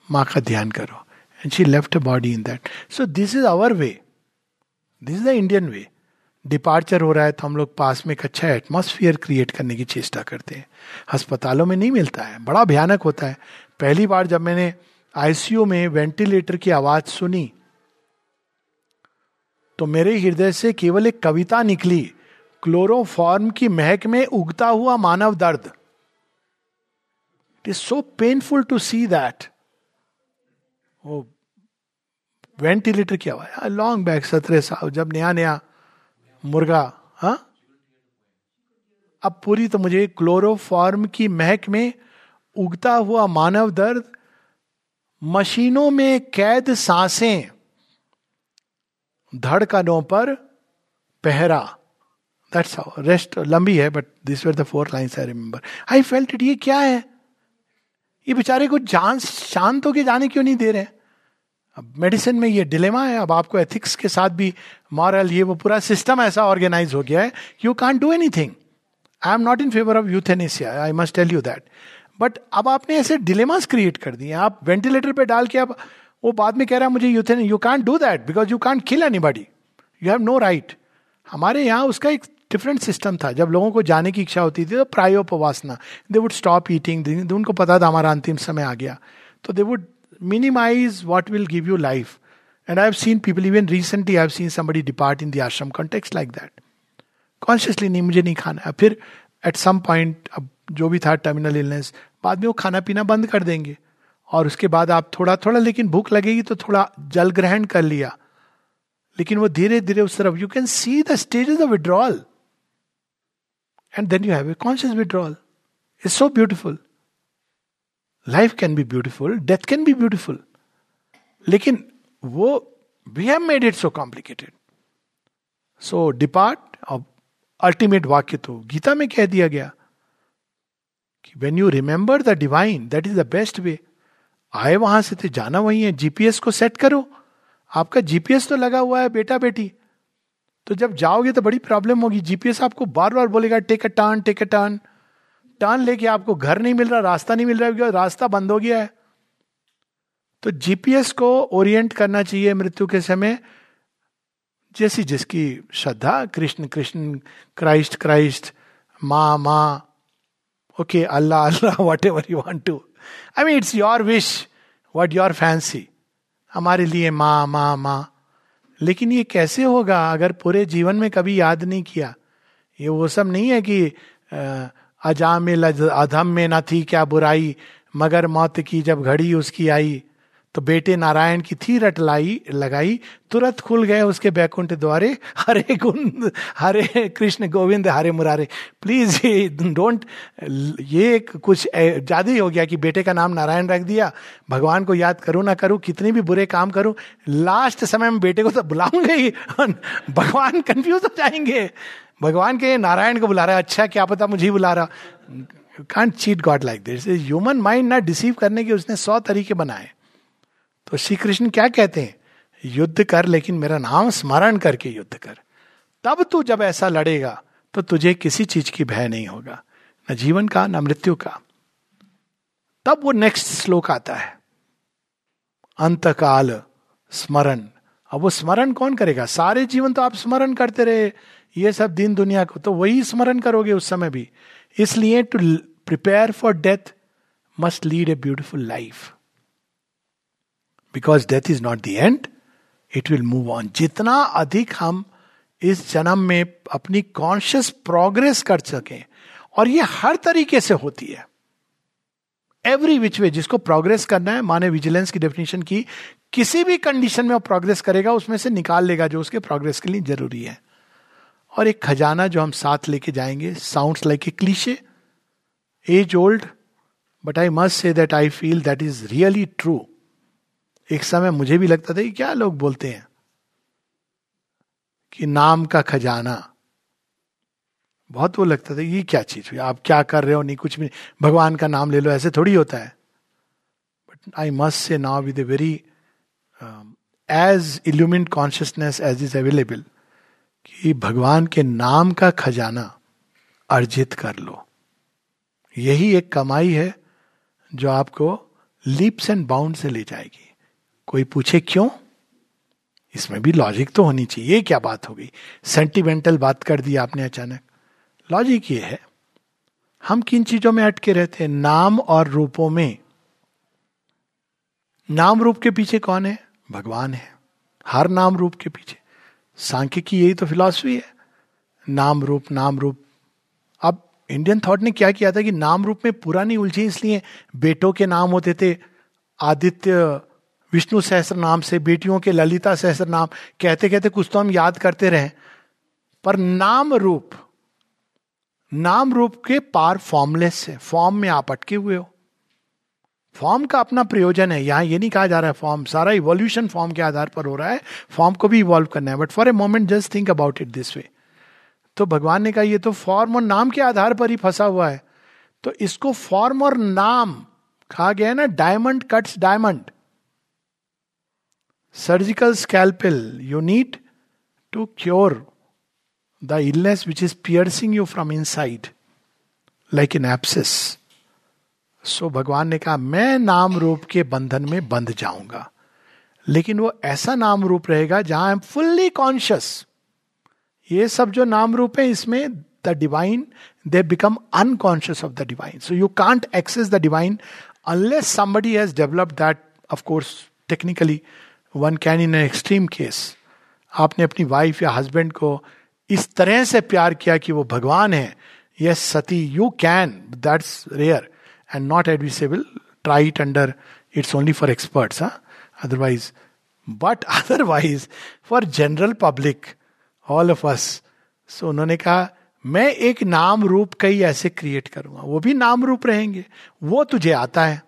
माँ का ध्यान करो। And she left body in that so this is our way this is the Indian way departure हो रहा है तो हम लोग पास में एक अच्छा एटमोसफियर क्रिएट करने की चेष्टा करते हैं। अस्पतालों में नहीं मिलता है। बड़ा भयानक होता है। पहली बार जब मैंने आईसीयू में वेंटिलेटर की आवाज़ सुनी तो मेरे हृदय से केवल एक कविता निकली। क्लोरोफॉर्म की महक में उगता हुआ मानव दर्द। It is so painful to see that वो वेंटिलेटर क्या हुआ लॉन्ग बैक सत्रह साल, जब नया नया मुर्गा, हा? अब पूरी तो मुझे क्लोरोफॉर्म की महक में उगता हुआ मानव दर्द, मशीनों में कैद साँसें धड़कनों पर पहरा। दैट्स हाउ रेस्ट लंबी है but this were the four lines I remember I felt it ये क्या है? ये बेचारे को जान, शांत होके जाने क्यों नहीं दे रहे अब मेडिसिन में ये डिलेमा है। अब आपको एथिक्स के साथ भी मॉरल ये वो पूरा सिस्टम ऐसा ऑर्गेनाइज हो गया है you can't do anything I am not in favour of euthanasia I must tell you that but अब आपने ऐसे डिलेमास क्रिएट कर दिए आप वेंटिलेटर पे डाल के अब वो बाद में कह रहा है, मुझे यूथेन you can't do that because you can't kill anybody you have no right हमारे यहाँ उसका एक डिफरेंट सिस्टम था। जब लोगों को जाने की इच्छा होती थी तो प्रायोपवासना। दे वुड स्टॉप ईटिंग उनको पता था हमारा अंतिम समय आ गया। तो they would minimize what will give you life and I have seen people even recently I have seen somebody depart in the ashram context like that consciously नहीं, मुझे नहीं खाना। फिर एट सम पॉइंट अब जो भी था टर्मिनल इलनेस बाद में वो खाना पीना बंद कर देंगे। और उसके बाद आप थोड़ा थोड़ा, लेकिन भूख लगेगी तो थोड़ा जल ग्रहण कर लिया। लेकिन वो धीरे धीरे उस तरफ़ you can see the stage of withdrawal and then you have a conscious withdrawal is so beautiful life can be beautiful death can be beautiful लेकिन वो we have made it so complicated so depart of ultimate वाक्य तो गीता में कह दिया गया कि when you remember the divine that is the best way आए वहाँ से थे जाना वही है जीपीएस को सेट करो। आपका जीपीएस तो लगा हुआ है बेटा बेटी तो जब जाओगे तो बड़ी प्रॉब्लम होगी। जीपीएस आपको बार बार बोलेगा, take a turn, take a turn. Turn लेके आपको घर नहीं मिल रहा, रास्ता नहीं मिल रहा रास्ता बंद हो गया है। तो जीपीएस को ओरिएंट करना चाहिए मृत्यु के समय। जैसी जिसकी श्रद्धा, कृष्ण कृष्ण क्राइस्ट क्राइस्ट माँ माँ। Okay Allah Allah whatever you want to I mean it's your wish what your fancy हमारे लिए माँ माँ माँ। लेकिन ये कैसे होगा अगर पूरे जीवन में कभी याद नहीं किया? ये वो सब नहीं है कि अजाम अधम में न थी क्या बुराई, मगर मौत की जब घड़ी उसकी आई। तो बेटे नारायण की थी रट लाई, लगाई, तुरंत खुल गए उसके बैकुंठ द्वारे। हरे गुंद, हरे कृष्ण गोविंद, हरे मुरारे। प्लीज़ ये डोंट ये कुछ ज़्यादा ही हो गया कि बेटे का नाम नारायण रख दिया। भगवान को याद करूँ ना करूँ, कितने भी बुरे काम करूँ, लास्ट समय में बेटे को तो बुलाऊँगे ही। भगवान कंफ्यूज हो जाएँगे। भगवान के नारायण को बुला रहा है अच्छा क्या पता मुझे ही बुला रहा? Can't cheat God like this human mind ना डिसीव करने के उसने सौ तरीके बनाए। तो श्री कृष्ण क्या कहते हैं? युद्ध कर, लेकिन मेरा नाम स्मरण करके युद्ध कर। तब तू जब ऐसा लड़ेगा तो तुझे किसी चीज़ की भय नहीं होगा, न जीवन का, न मृत्यु का। तब वो नेक्स्ट श्लोक आता है। अंतकाल, स्मरण। अब वो स्मरण कौन करेगा? सारे जीवन तो आप स्मरण करते रहे, ये सब दिन दुनिया को तो वही स्मरण करोगे उस समय भी। इसलिए to prepare for death must lead a beautiful life because death is not the end it will move on जितना अधिक हम इस जन्म में अपनी कॉन्शियस प्रोग्रेस कर सकें, और ये हर तरीके से होती है। एवरी विच वे जिसको प्रोग्रेस करना है, माने विजिलेंस की डेफिनेशन की, किसी भी कंडीशन में वो प्रोग्रेस करेगा, उसमें से निकाल लेगा जो उसके प्रोग्रेस के लिए ज़रूरी है। और एक खजाना जो हम साथ लेके जाएँगे sounds like a cliche as old but I must say that I feel that is really true एक समय मुझे भी लगता था कि क्या लोग बोलते हैं? कि नाम का खजाना। बहुत वो लगता था ये क्या चीज़ हुई? आप क्या कर रहे हो? नहीं, कुछ भी भगवान का नाम ले लो, ऐसे थोड़ी होता है। But I must say now with a very as illumine consciousness as is available कि भगवान के नाम का खजाना अर्जित कर लो। यही एक कमाई है जो आपको लीप्स एंड बाउंड से ले जाएगी। कोई पूछे क्यों? इसमें भी लॉजिक तो होनी चाहिए। ये क्या बात हो गई? सेंटिमेंटल बात कर दी आपने अचानक। लॉजिक ये है। हम किन चीज़ों में अटके रहते हैं? नाम और रूपों में। नाम रूप के पीछे कौन है? भगवान है। हर नाम रूप के पीछे। सांख्य की यही तो फिलॉसफी है। नाम रूप नाम रूप। अब इंडियन थॉट ने क्या किया था कि नाम रूप में पूरा नहीं उलझे, इसलिए बेटों के नाम होते थे, आदित्य विष्णु सहस्र नाम से, बेटियों के ललिता सहस्र नाम कहते कहते कुछ तो हम याद करते रहे। पर नाम रूप नाम रूप के पार फॉर्मलेस है। फॉर्म में आप अटके हुए हो। फॉर्म का अपना प्रयोजन है। यहाँ ये नहीं कहा जा रहा है फॉर्म सारा इवोल्यूशन फॉर्म के आधार पर हो रहा है। फॉर्म को भी इवॉल्व करना है। But for a moment just think about it this way तो भगवान ने कहा, ये तो फॉर्म और नाम के आधार पर ही फंसा हुआ है। तो इसको फॉर्म और नाम कहा गया है ना? Diamond cuts diamond surgical scalpel you need to cure the illness which is piercing you from inside like in abscess so भगवान ने कहा, मैं नाम रूप के बंधन में बंध जाऊँगा. लेकिन वो ऐसा नाम रूप रहेगा जहाँ आई एम फुल्ली कॉन्शियस ये सब जो नाम रूप है, इसमें the divine they become unconscious of the divine so you can't access the divine unless somebody has develop that of course technically one can in extreme case आपने अपनी wife या हस्बैंड को इस तरह से प्यार किया कि वो भगवान है। Yes sati you can that's rare and not advisable try it under its only for experts otherwise but otherwise for general public all of us so उन्होंने कहा, मैं एक नाम रूप कई ऐसे क्रिएट करूँगा। वो भी नाम रूप रहेंगे। वो तुझे आता है।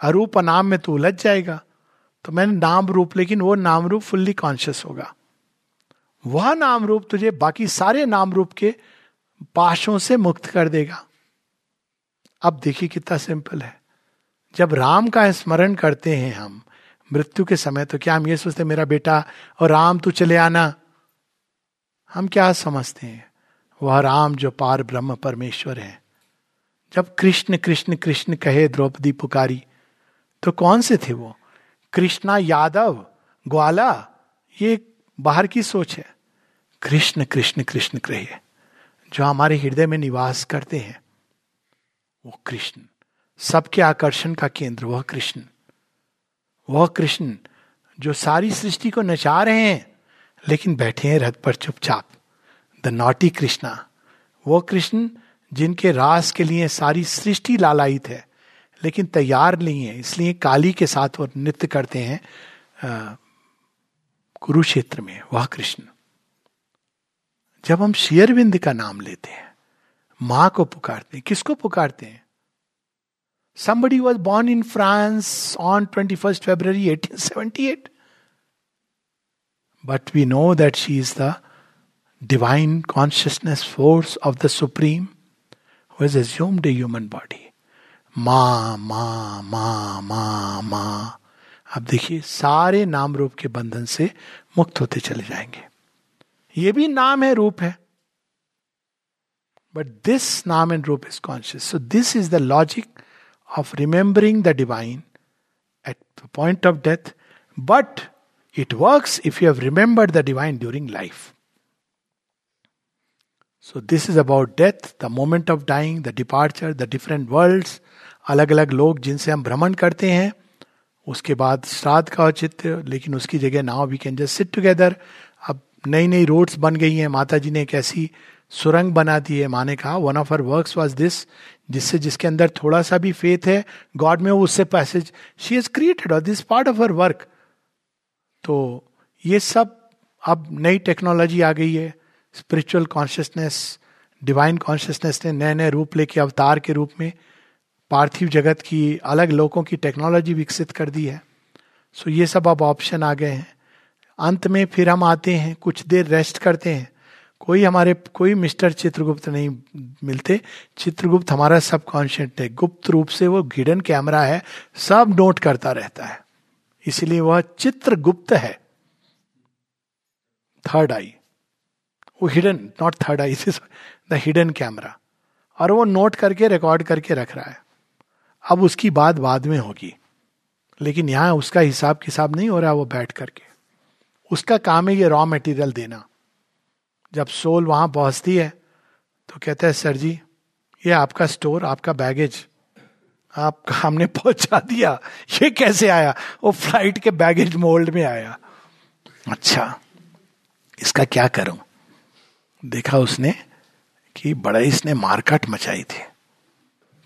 अरूप नाम में तू उलझ जाएगा। तो मैंने नाम रूप लेकिन वो नाम रूप फुल्ली कॉन्शियस होगा। वह नाम रूप तुझे बाकी सारे नाम रूप के पाशों से मुक्त कर देगा। अब देखिए कितना सिंपल है। जब राम का स्मरण करते हैं हम, मृत्यु के समय तो क्या हम ये सोचते मेरा बेटा और राम, तू चले आना? हम क्या समझते हैं? वह राम जो पार ब्रह्म परमेश्वर है। जब कृष्ण कृष्ण कृष्ण कहे द्रौपदी पुकारी तो कौन से थे वो? कृष्णा यादव, ग्वाला, ये बाहर की सोच है। कृष्ण कृष्ण कृष्ण कहे जो हमारे हृदय में निवास करते हैं, वो कृष्ण। सबके आकर्षण का केंद्र, वह कृष्ण। वह कृष्ण जो सारी सृष्टि को नचा रहे हैं, लेकिन बैठे हैं रथ पर चुपचाप। द नॉटी कृष्णा वो कृष्ण जिनके रास के लिए सारी सृष्टि लालायित है। लेकिन तैयार नहीं है इसलिए काली के साथ वो नृत्य करते हैं कुरुक्षेत्र में वह कृष्ण जब हम शेयरविंद का नाम लेते हैं माँ को पुकारते हैं किसको पुकारते हैं somebody was born in France on 21st February 1878. But we know that she is the divine consciousness force of the Supreme who has assumed a human body. मा मा मा मा मा। अब देखिए, सारे नाम रूप के बंधन से मुक्त होते चले जाएँगे। ये भी नाम है, रूप है। But this naam and roop is conscious so this is the logic of remembering the divine at the point of death but it work if you have remembered the divine during life so this is about death the moment of dying the departure the different worlds अलग अलग लोग जिनसे हम भ्रमण करते हैं, उसके बाद श्राद्ध का औचित्य लेकिन उसकी जगह now we can just sit together अब नई नई रोड्स बन गई हैं माता जी ने एक ऐसी सुरंग बना दी है माने कहा one of her work was this जिससे, जिसके अंदर थोड़ा सा भी फेथ है गॉड में वो उससे पैसेज शी इज़ क्रिएटेड और this part of her work तो ये सब, अब नई टेक्नोलॉजी आ गई है स्पिरिचुअल कॉन्शियसनेस डिवाइन कॉन्शियसनेस ने नए नए रूप लेके, अवतार के रूप में पार्थिव जगत की अलग लोगों की टेक्नोलॉजी विकसित कर दी है। सो ये सब अब ऑप्शन आ गए हैं। अंत में फिर हम आते हैं, कुछ देर रेस्ट करते हैं। कोई हमारे, कोई मिस्टर चित्रगुप्त नहीं मिलते। चित्रगुप्त हमारा सब कॉन्शियंट है। गुप्त रूप से वो हिडन कैमरा है। सब नोट करता रहता है। इसलिए वह चित्रगुप्त है। थर्ड आई वो hidden not third eye the hidden camera और वो नोट करके रिकॉर्ड करके रख रहा है। अब उसकी बात बाद में होगी। लेकिन यहाँ उसका हिसाब किताब नहीं हो रहा वो बैठ करके। उसका काम है ये रॉ मटेरियल देना। जब सोल वहाँ पहुँचती है तो कहते हैं, सर जी, ये आपका स्टोर आपका बैगेज आप *laughs* हमने पहुँचा दिया। ये कैसे आया? वो फ़्लाइट के बैगेज मोल्ड में आया। अच्छा इसका क्या करूँ? देखा उसने कि बड़ा इसने मारकाट मचाई थी।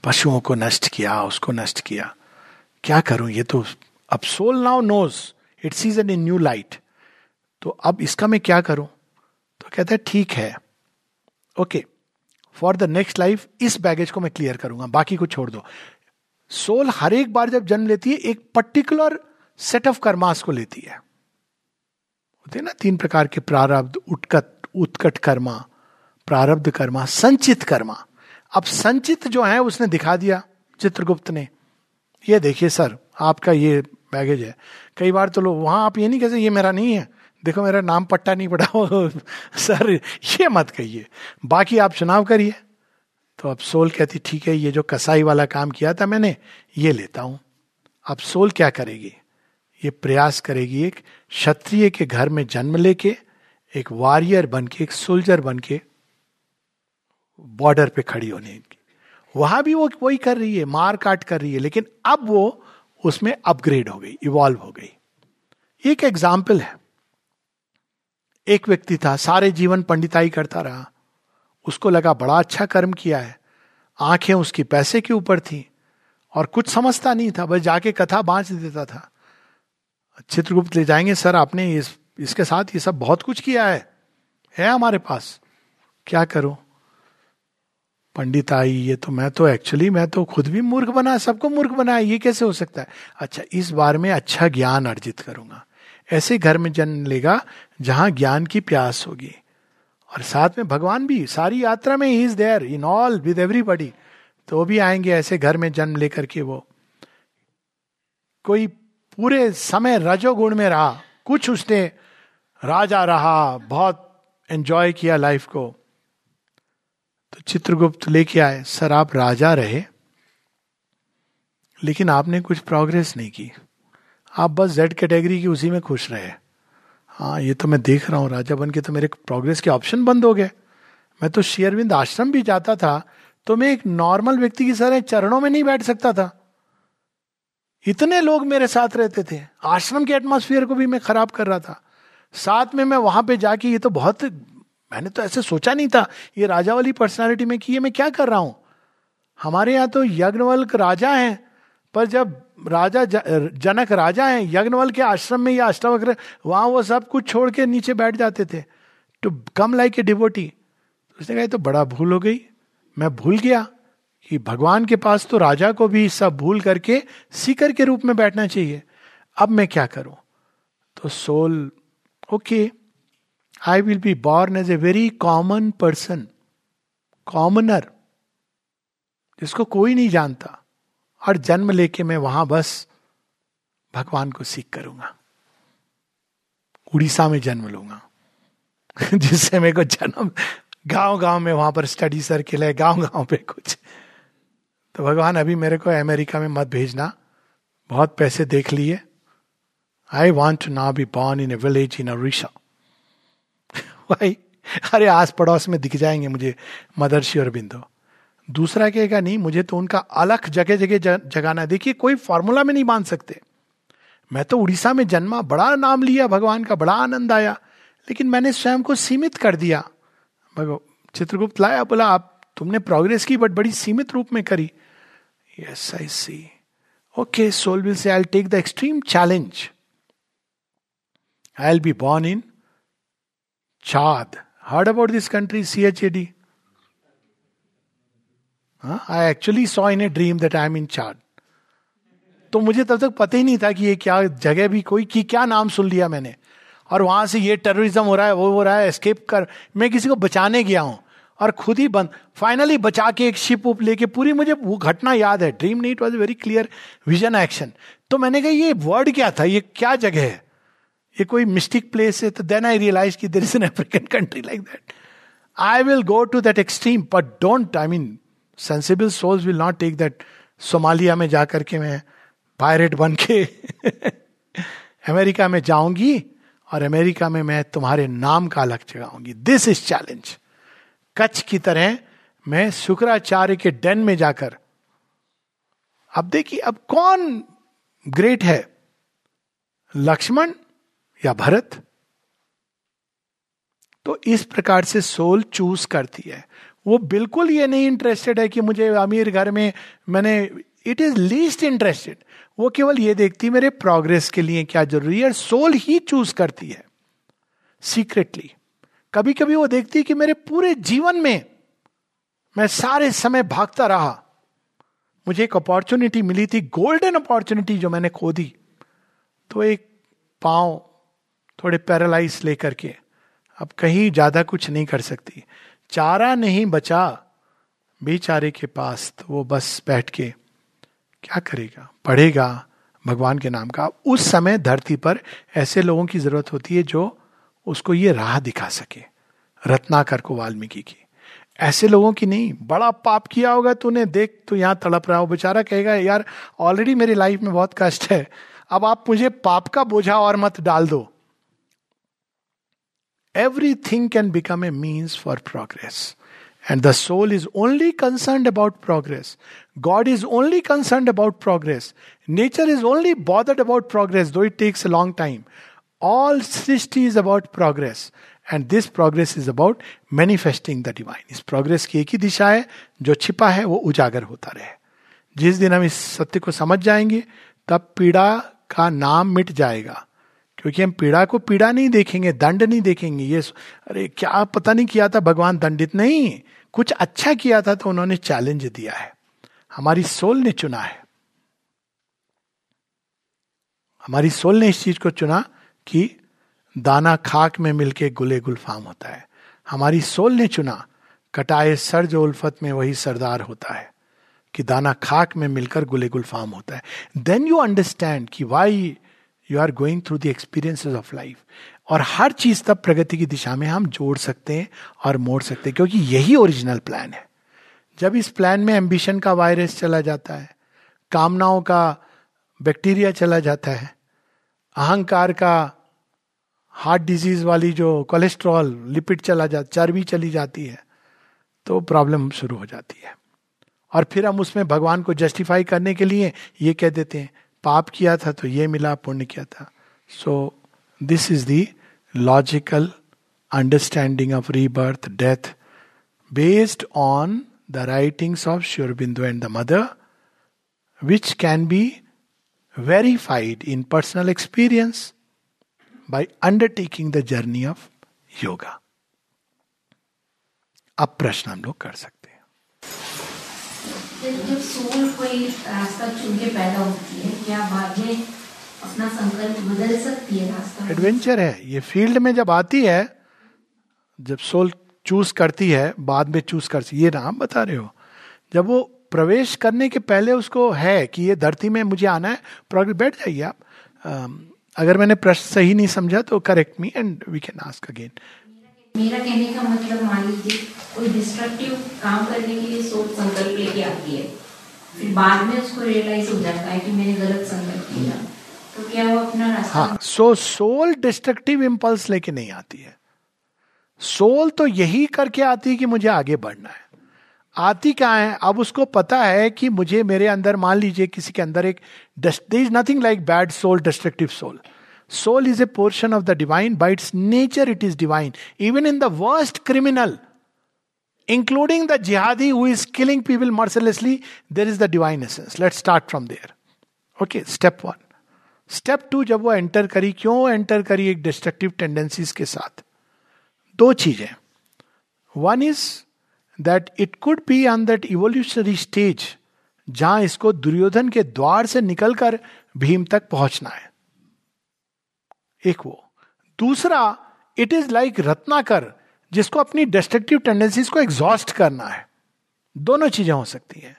पशुओं को नष्ट किया, उसको नष्ट किया। क्या करूँ? ये तो अब soul now knows it sees an in new light तो अब इसका मैं क्या करूँ? तो कहता है, ठीक है। Okay for the next life इस बैगेज को मैं क्लियर करूँगा। बाकी को छोड़ दो। सोल हर एक बार जब जन्म लेती है, एक पर्टिकुलर सेट ऑफ़ कर्मास को लेती है। होते ना, तीन प्रकार के प्रारब्ध उत्कट उत्कट कर्मा प्रारब्ध कर्मा संचित कर्मा अब संचित जो है, उसने दिखा दिया चित्रगुप्त ने। ये देखिए सर, आपका ये बैगेज है। कई बार तो लोग, वहाँ आप ये नहीं कहते ये मेरा नहीं है। देखो, मेरा नाम पट्टा नहीं पड़ा *laughs* सर, ये मत कहिए। बाकी आप चुनाव करिए। तो अब सोल कहती, ठीक है, ये जो कसाई वाला काम किया था मैंने, ये लेता हूँ। अब सोल क्या करेगी? ये प्रयास करेगी एक क्षत्रिय के घर में जन्म लेके, एक वॉरियर बन के एक सोल्जर बन के बॉर्डर पे खड़ी होने की। वहाँ भी वो, वही कर रही है, मार काट कर रही है, लेकिन अब वो उसमें अपग्रेड हो गई इवॉल्व हो गई। एक एग्ज़ाम्पल है। एक व्यक्ति था, सारे जीवन पंडिताई करता रहा। उसको लगा बड़ा अच्छा कर्म किया है। आँखें उसकी पैसे के ऊपर थी और कुछ समझता नहीं था, बस जाके कथा बांच देता था। चित्रगुप्त, ले जाएँगे सर आपने इस, इसके साथ ये सब बहुत कुछ किया है। है हमारे पास। क्या करो? पंडित आई, ये तो मैं तो एक्चुअली मैं तो खुद भी मूर्ख बना, सबको मूर्ख बनाया, ये कैसे हो सकता है? अच्छा इस बार में अच्छा ज्ञान अर्जित करूँगा। ऐसे घर में जन्म लेगा, जहाँ ज्ञान की प्यास होगी। और साथ में भगवान भी, सारी यात्रा में ही is there in all with everybody तो भी आएँगे ऐसे घर में जन्म लेकर के वो। कोई पूरे समय रजोगुण में रहा, कुछ उसने राजा रहा, बहुत एंजॉय किया लाइफ को। तो चित्रगुप्त लेके आए, सर, आप राजा रहे, लेकिन आपने कुछ प्रोग्रेस नहीं की। आप बस जेड कैटेगरी की उसी में खुश रहे। हाँ ये तो मैं देख रहा हूँ, राजा बन के तो मेरे प्रोग्रेस के ऑप्शन बंद हो गए। मैं तो शेयरविंद आश्रम भी जाता था तो मैं एक नॉर्मल व्यक्ति की तरह चरणों में नहीं बैठ सकता था। इतने लोग मेरे साथ रहते थे। आश्रम के एटमोसफियर को भी मैं खराब कर रहा था। साथ में मैं वहाँ पे जाके ये तो बहुत मैंने तो ऐसे सोचा नहीं था, ये राजा वाली पर्सनालिटी में कि ये मैं क्या कर रहा हूँ? हमारे यहाँ तो यज्ञवल्क राजा हैं, पर जब राजा जनक राजा हैं यज्ञवल के आश्रम में या अष्टावक्र, वहाँ वो सब कुछ छोड़ के नीचे बैठ जाते थे to come like a devotee उसने कहा तो बड़ा भूल हो गई। मैं भूल गया कि भगवान के पास तो राजा को भी सब भूल करके सीकर के रूप में बैठना चाहिए। अब मैं क्या करूँ? तो soul, okay. I will be born as a very common person commoner जिसको कोई नहीं जानता। और जन्म लेके मैं वहाँ बस भगवान को सीख करूँगा। उड़ीसा में जन्म लूँगा। *laughs* जिससे मेरे को जन्म गाँव गाँव में वहाँ पर स्टडी सर्किल है गाँव गाँव पे कुछ। तो भगवान, अभी मेरे को अमेरिका में मत भेजना। बहुत पैसे देख लिए। I want to now be born in a village in Orissa *laughs* भाई, अरे आस पड़ोस में दिख जाएँगे मुझे मदरशी और बिंदु। दूसरा कहेगा, नहीं, मुझे तो उनका अलग जगह जगह जगाना देखिए, कोई फॉर्मूला में नहीं बाँध सकते। मैं तो उड़ीसा में जन्मा, बड़ा नाम लिया, भगवान का बड़ा आनंद आया, लेकिन मैंने स्वयं को सीमित कर दिया। भगव चित्रगुप्त लाया, बोला, आप, तुमने प्रोग्रेस की, बट बड़ी सीमित रूप में करी। Yes I see okay soul will say I take the extreme challenge I will be born in Chad heard about this country C H A D I actually saw in a dream that I am in charge तो मुझे तब तक पता ही नहीं था कि ये क्या जगह भी कोई, की क्या नाम सुन लिया मैंने। और वहाँ से ये टेररिज्म हो रहा है, वो हो रहा है एस्केप कर, मैं किसी को बचाने गया हूँ। और खुद ही बंद फाइनली बचा के एक शिप उप लेके पूरी मुझे वो घटना याद है। ड्रीम नहीं it was very clear vision action तो मैंने कहा, ये वर्ड क्या था? ये क्या जगह है? ये कोई मिस्टिक प्लेस है तो देन आई रियलाइज़ की there is an African country like that I will go to that extreme but don't I mean sensible souls will not take that Somalia में जाकर के मैं पायरेट बन के *laughs* अमेरिका में जाऊँगी और अमेरिका में मैं तुम्हारे नाम का अलग जगाऊँगी। दिस इज़ चैलेंज कच्छ की तरह मैं शुक्राचार्य के डेन में जाकर, अब देखिए, अब कौन ग्रेट है? लक्ष्मण या भरत? तो इस प्रकार से सोल चूज़ करती है। वो बिल्कुल ये नहीं इंटरेस्टेड है कि मुझे अमीर घर में मैंने इट इज़ लीस्ट इंटरेस्टेड वो केवल ये देखती, मेरे प्रोग्रेस के लिए क्या ज़रूरी है? सोल ही चूज़ करती है। सीक्रेटली कभी कभी वो देखती है कि मेरे पूरे जीवन में मैं सारे समय भागता रहा। मुझे एक अपॉर्चुनिटी मिली थी गोल्डन अपॉर्चुनिटी जो मैंने खो दी। तो एक पाँव थोड़े पैरालाइज लेकर के। अब कहीं ज़्यादा कुछ नहीं कर सकती। चारा नहीं बचा। बेचारे के पास तो वो बस बैठ के क्या करेगा? पढ़ेगा भगवान के नाम का। उस समय धरती पर ऐसे लोगों की ज़रूरत होती है जो उसको ये राह दिखा सके। रत्नाकर को वाल्मीकि की। ऐसे लोगों की नहीं। बड़ा पाप किया होगा तूने। देख, तू यहाँ तड़प रहा हो। बेचारा कहेगा, यार ऑलरेडी मेरी लाइफ में बहुत कष्ट है। अब आप मुझे पाप का बोझा और मत डाल दो। everything can become a means for progress and the soul is only concern about progress God is only concern about progress nature is only bothered about progress though it takes a long time all Srishti is about progress and this progress is about manifesting the divine इस progress की एक ही दिशा है जो छिपा है वो उजागर होता रहे जिस दिन हम इस सत्य को समझ जाएंगे तब पीड़ा का नाम मिट जाएगा क्योंकि हम पीड़ा को पीड़ा नहीं देखेंगे, दंड नहीं देखेंगे। ये अरे, क्या पता नहीं किया था, भगवान दंडित नहीं। कुछ अच्छा किया था तो उन्होंने चैलेंज दिया है। हमारी सोल ने चुना है। हमारी सोल ने इस चीज़ को चुना कि दाना खाक में मिलके गुले गुलफाम होता है। हमारी सोल ने चुना, कटाए सर जो उल्फत में वही सरदार होता है, कि दाना खाक में मिलकर गुले गुलफाम होता है। देन यू अंडरस्टैंड कि why you are going through the experiences of life और हर चीज़ तब प्रगति की दिशा में हम जोड़ सकते हैं और मोड़ सकते हैं, क्योंकि यही ओरिजिनल प्लान है। जब इस प्लान में एम्बिशन का वायरस चला जाता है, कामनाओं का बैक्टीरिया चला जाता है, अहंकार का हार्ट डिज़ीज़ वाली जो कोलेस्ट्रॉल लिपिड चला जा, चर्बी चली जाती है तो प्रॉब्लम शुरू हो जाती है। और फिर हम उसमें भगवान को जस्टिफाई करने के लिए ये कह देते हैं पाप किया था तो ये मिला, पुण्य किया था so this is the logical understanding of rebirth death based on the writings of Aurobindo and the mother which can be verified in personal experience by undertaking the journey of yoga. अब प्रश्न हम लोग कर सकते हैं जब soul कोई रास्ता चुन के पैदा होती है क्या बाद में अपना संकल्प बदल सकती है रास्ता। एडवेंचर है। ये फ़ील्ड में जब आती है जब सोल चूज़ करती है बाद में चूज़ कर ये नाम बता रहे हो। जब वो प्रवेश करने के पहले उसको है कि ये धरती में मुझे आना है प्रोग्रेस बैठ जाइए आप। अगर मैंने प्रश्न सही नहीं समझा तो correct me and we can ask again मेरा कहने का मतलब मान लीजिए कोई डिस्ट्रक्टिव काम करने के लिए सोच संकल्प लेके आती है। फिर बाद में उसको रियलाइज़ हो जाता है कि मैंने गलत संकल्प किया। तो क्या वो अपना रास्ता हाँ सो सोल डिस्ट्रक्टिव इम्पल्स लेके नहीं आती है। सोल तो यही करके आती है कि मुझे आगे बढ़ना है। आती क्या है? अब उसको पता है कि मुझे मेरे अंदर मान लीजिए किसी के अंदर एक is nothing like bad soul destructive soul soul is a portion of the divine by its nature it is divine even in the worst criminal including the jihadi who is killing people mercilessly there is the divine essence let start from there okay step one step two जब वो enter करी, क्यों enter करी एक destructive tendencies के साथ? दो चीज़ें. One is that it could be on that evolutionary stage जहाँ इसको दुर्योधन के द्वार से निकलकर भीम तक पहुँचना है। एक वो. दूसरा इट इज़ लाइक रत्नाकर जिसको अपनी डिस्ट्रक्टिव टेंडेंसीज को एग्जॉस्ट करना है। दोनों चीज़ें हो सकती हैं।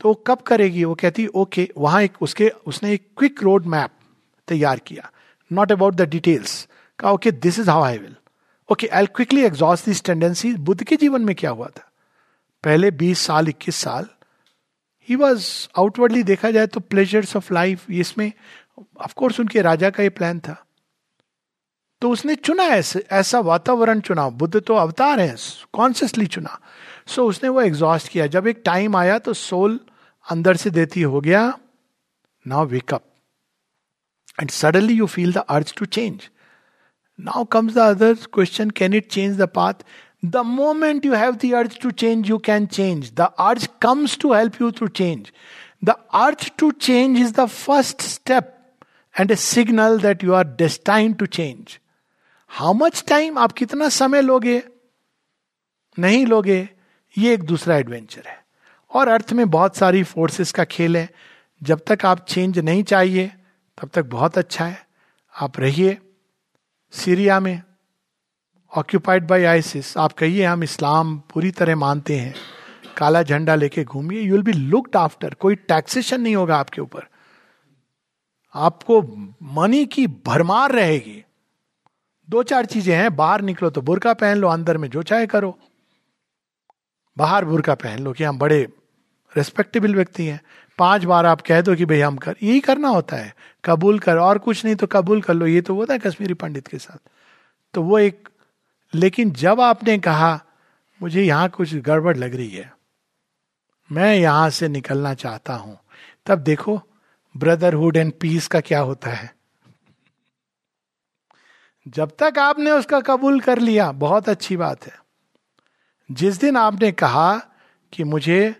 तो वो कब करेगी? वो कहती, ओके, वहाँ एक उसके, उसने एक क्विक रोड मैप तैयार किया। नॉट अबाउट द डिटेल्स कहा, okay this is how I will okay I quickly exhaust this tendency Buddha के जीवन में क्या हुआ था? पहले 20 साल 21 साल ही वॉज़ आउटवर्डली देखा जाए तो प्लेजर्स ऑफ़ लाइफ इसमें ऑफकोर्स उनके राजा का ये प्लान था। तो उसने चुना ऐसे, ऐसा वातावरण चुना। बुद्ध तो अवतार है कॉन्शियसली चुना। सो so उसने वो एग्जॉस्ट किया। जब एक टाइम आया तो सोल अंदर से देती हो गया। Now wake up and suddenly you feel the urge to change now comes the other question can it change the path the moment you have the to change you can change the urge comes to help you to change the urge to change is the first step and a signal that you are destine to change how much time आप कितना समय लोगे? नहीं लोगे, ये एक दूसरा adventure है। और अर्थ में बहुत सारी फोर्सेस का खेल है। जब तक आप चेंज नहीं चाहिए, तब तक बहुत अच्छा है। आप रहिए सीरिया में ऑक्यूपाइड बाई आइसिस आप कहिए, हम इस्लाम पूरी तरह मानते हैं। काला झंडा लेके घूमिए। You will be looked after कोई टैक्सेशन नहीं होगा आपके ऊपर। आपको मनी की भरमार रहेगी। दो चार चीज़ें हैं, बाहर निकलो तो बुरका पहन लो, अंदर में जो चाहे करो। बाहर बुरका पहन लो कि हम बड़े रिस्पेक्टेबल व्यक्ति हैं। पाँच बार आप कह दो कि भाई हम कर, यही करना होता है। कबूल कर, और कुछ नहीं तो कबूल कर लो। ये तो होता है कश्मीरी पंडित के साथ। तो वो एक, लेकिन जब आपने कहा, मुझे यहाँ कुछ गड़बड़ लग रही है, मैं यहाँ से निकलना चाहता हूँ, तब देखो ब्रदरहुड एंड पीस का क्या होता है। जब तक आपने उसका कबूल कर लिया, बहुत अच्छी बात है। जिस दिन आपने कहा कि मुझे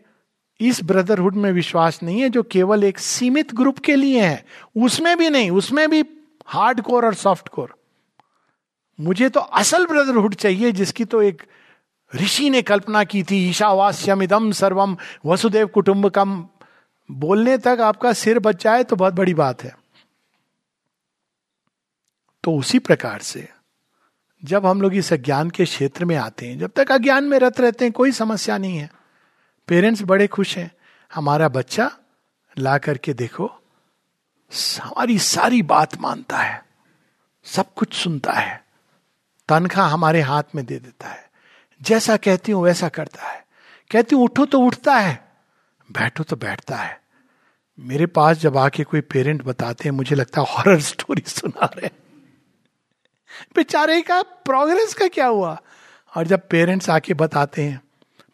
इस ब्रदरहुड में विश्वास नहीं है, जो केवल एक सीमित ग्रुप के लिए है, उसमें भी नहीं, उसमें भी हार्ड कोर और सॉफ्ट कोर मुझे तो असल ब्रदरहुड चाहिए, जिसकी तो एक ऋषि ने कल्पना की थी ईशावास्यम इदम सर्वम वसुदेव कुटुंबकम बोलने तक आपका सिर बच जाए तो बहुत बड़ी बात है। तो उसी प्रकार से जब हम लोग इस अज्ञान के क्षेत्र में आते हैं, जब तक अज्ञान में रत रहते हैं, कोई समस्या नहीं है। पेरेंट्स बड़े खुश हैं। हमारा बच्चा ला करके देखो हमारी सारी बात मानता है, सब कुछ सुनता है, तनख्वाह हमारे हाथ में दे देता है। जैसा कहती हूँ वैसा करता है। कहती हूँ, उठो तो उठता है। बैठो तो बैठता है। मेरे पास जब आके कोई पेरेंट बताते हैं, मुझे लगता है हॉरर स्टोरी सुना रहे बेचारे का प्रोग्रेस का क्या हुआ? और जब पेरेंट्स आके बताते हैं,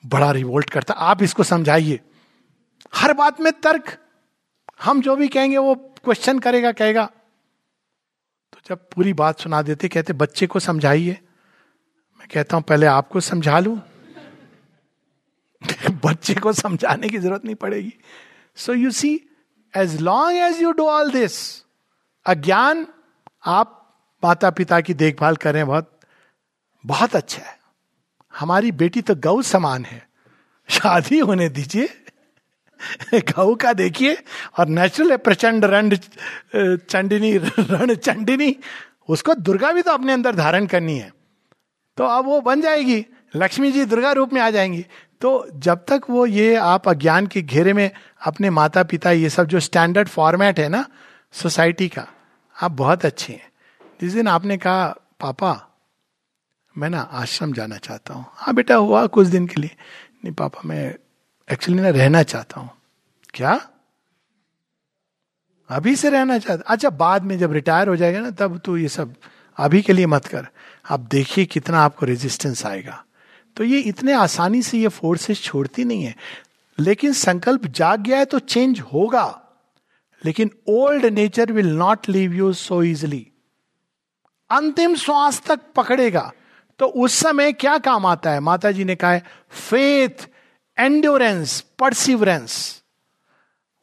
बड़ा रिवोल्ट करता, आप इसको समझाइए। हर बात में तर्क। हम जो भी कहेंगे, वो क्वेश्चन करेगा, कहेगा। तो जब पूरी बात सुना देते, कहते, बच्चे को समझाइए। मैं कहता हूँ, पहले आपको समझा लू। *laughs* बच्चे को समझाने की ज़रूरत नहीं पड़ेगी। So you see as long as you do all this अज्ञान आप माता पिता की देखभाल करें बहुत बहुत अच्छा है। हमारी बेटी तो गौ समान है। शादी होने दीजिए। गौ का देखिए, और नेचुरल है, प्रचंड रंड चंडिनी, रण चंडिनी, उसको दुर्गा भी तो अपने अंदर धारण करनी है। तो अब वो बन जाएगी, लक्ष्मी जी दुर्गा रूप में आ जाएँगी। तो जब तक वो ये आप अज्ञान के घेरे में अपने माता पिता ये सब जो स्टैंडर्ड फॉर्मेट है ना सोसाइटी का, आप बहुत अच्छे हैं। जिस दिन आपने कहा, पापा, मैं ना आश्रम जाना चाहता हूँ। हाँ बेटा, हुआ कुछ दिन के लिए। नहीं पापा, मैं एक्चुअली ना रहना चाहता हूँ। क्या? अभी से रहना चाहता अच्छा बाद में जब रिटायर हो जाएगा ना, तब तू ये सब अभी के लिए मत कर। आप देखिए कितना आपको रेजिस्टेंस आएगा। तो ये इतने आसानी से ये फोर्सेस छोड़ती नहीं है। लेकिन संकल्प जाग गया है तो चेंज होगा। लेकिन old nature will not leave you so easily अंतिम श्वास तक पकड़ेगा। तो उस समय क्या काम आता है? माता जी ने कहा है फेथ एंड्योरेंस परसिवरेंस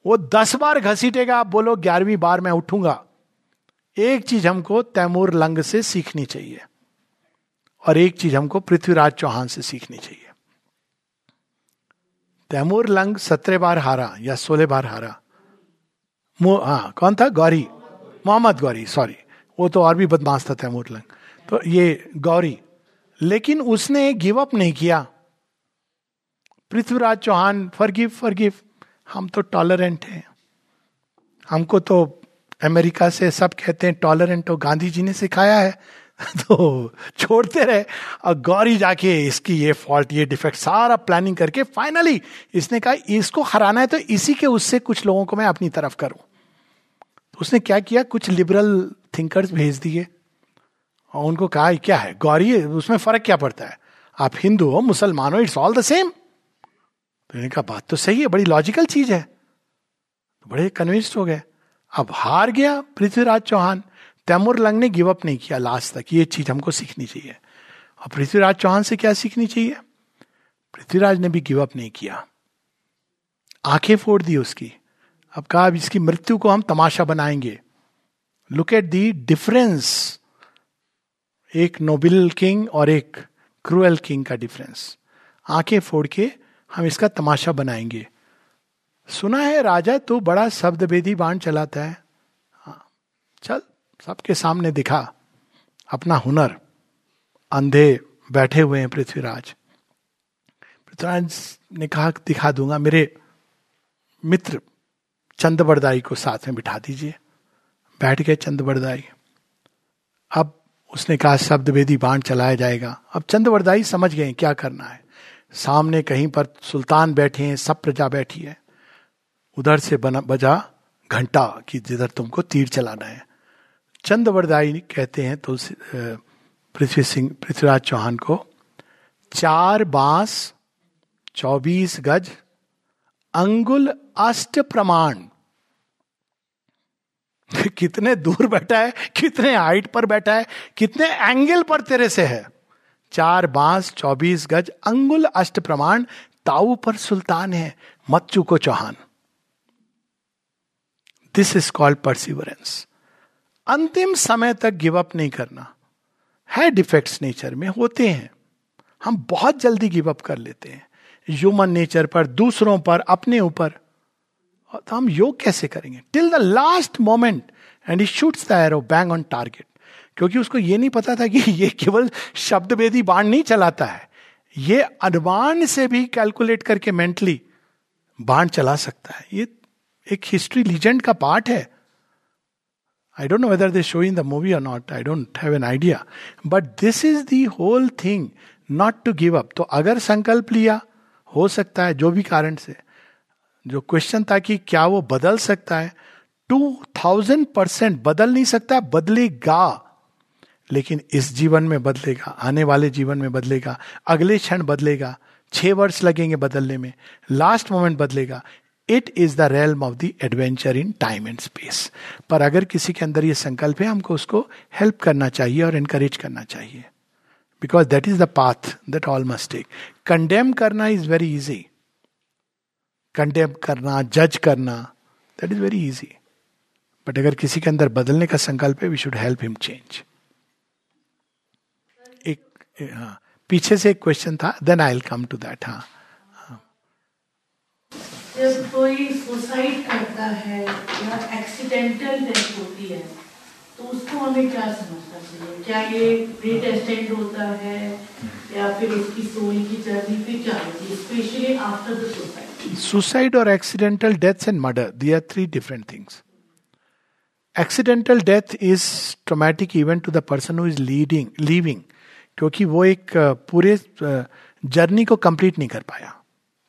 वो दस बार घसीटेगा, आप बोलो, ग्यारहवीं बार मैं उठूँगा। एक चीज़ हमको तैमूर लंग से सीखनी चाहिए। और एक चीज़ हमको पृथ्वीराज चौहान से सीखनी चाहिए। तैमूर लंग सत्रह बार हारा या सोलह बार हारा। हाँ कौन था? गौरी। मोहम्मद गौरी सॉरी वो तो और भी बदमाश था तैमूर लंग। तो ये गौरी, लेकिन उसने गिव अप नहीं किया। पृथ्वीराज चौहान, फॉरगिव फॉरगिव, हम तो टॉलरेंट हैं। हमको तो अमेरिका से सब कहते हैं, टॉलरेंट हो गांधी जी ने सिखाया है। *laughs* तो छोड़ते रहे। और गौरी जाके इसकी ये फॉल्ट, ये डिफेक्ट, सारा प्लानिंग करके फाइनली इसने कहा, इसको हराना है तो इसी के उससे कुछ लोगों को मैं अपनी तरफ़ करूँ। तो उसने क्या किया? कुछ लिबरल थिंकर्स भेज दिए। और उनको कहा क्या है? गौरी, उसमें फ़र्क क्या पड़ता है? आप हिंदू हो, मुसलमान हो इट्स ऑल द सेम तो इन्हें कहा, बात तो सही है, बड़ी लॉजिकल चीज़ है। तो बड़े कन्विंस्ड हो गए। अब हार गया पृथ्वीराज चौहान। तैमुर लंग ने गिव अप नहीं किया लास्ट तक। ये चीज़ हमको सीखनी चाहिए। और पृथ्वीराज चौहान से क्या सीखनी चाहिए? पृथ्वीराज ने भी गिव अप नहीं किया। आँखें फोड़ दी उसकी। अब कहा, अब इसकी मृत्यु को हम तमाशा बनाएँगे। लुक एट दी डिफरेंस एक नोबिल किंग और एक क्रूएल किंग का डिफरेंस आँखें फोड़ के हम इसका तमाशा बनाएँगे। सुना है राजा तो बड़ा शब्द भेदी बाण चलाता है। हाँ चल, सबके सामने दिखा। अपना हुनर। अंधे बैठे हुए हैं पृथ्वीराज। पृथ्वीराज ने कहा, दिखा दूँगा, मेरे मित्र चंद को साथ में बिठा दीजिए। बैठ गए चंद अब उसने कहा शब्द वेदी बाण चलाया जाएगा। अब चंद समझ गए क्या करना है। सामने कहीं पर सुल्तान बैठे हैं, सब प्रजा बैठी है। उधर से बना, बजा घंटा कि जिधर तुमको तीर चलाना है। चंद वरदाई कहते हैं तो पृथ्वी सिंह, पृथ्वीराज चौहान को, चार बाँस, चौबीस गज, अंगुल अष्ट प्रमाण। *laughs* कितने दूर बैठा है, कितने हाइट पर बैठा है, कितने एंगल पर तेरे से है। चार बाँस, चौबीस गज, अंगुल अष्ट प्रमाण, ताऊ पर सुल्तान है, मच्चू को Chauhan. This is called perseverance अंतिम समय तक गिव अप नहीं करना। है डिफेक्ट्स नेचर में, होते हैं। हम बहुत जल्दी गिव अप कर लेते हैं। ह्यूमन नेचर पर, दूसरों पर, अपने ऊपर। तो हम योग कैसे करेंगे? Till the last moment and he shoots the arrow bang on target क्योंकि उसको ये नहीं पता था कि *laughs* ये केवल शब्द वेदी बाण नहीं चलाता है। ये अनुमान से भी कैलकुलेट करके मेंटली बाण चला सकता है। ये एक हिस्ट्री लीजेंड का पार्ट है। I don't know whether they show in the movie or not I don't have an idea but this is the whole thing not to give up तो अगर संकल्प लिया, हो सकता है, जो भी कारण से। जो क्वेश्चन था कि क्या वो बदल सकता है? टू थाउज़ेंड परसेंट बदल नहीं सकता, बदलेगा। लेकिन इस जीवन में बदलेगा, आने वाले जीवन में बदलेगा, अगले क्षण बदलेगा, छह वर्ष लगेंगे बदलने में लास्ट मोमेंट बदलेगा। It is the realm of the adventure in time and space पर अगर किसी के अंदर ये संकल्प है, हमको उसको हेल्प करना चाहिए और एनकरेज करना चाहिए। Because that is the path that all must take condemn करना इज़ वेरी इजी कंडेम करना जज करना that is very easy but अगर किसी के अंदर बदलने का संकल्प है we should help him change एक हाँ पीछे से एक क्वेश्चन था then I come to that हाँ. जब कोई सुसाइड करता है या एक्सीडेंटल डेथ होती है तो उसको हमें क्या समझना चाहिए? क्या ये प्रीटेस्टेंट होता है? या फिर उसकी सोल की जर्नी पे क्या होती है? Specially after the suicide suicide और accidental deaths and murder they are three different things accidental death is traumatic event to the person who is leading leaving क्योंकि वो एक पूरे जर्नी को कंप्लीट नहीं कर पाया।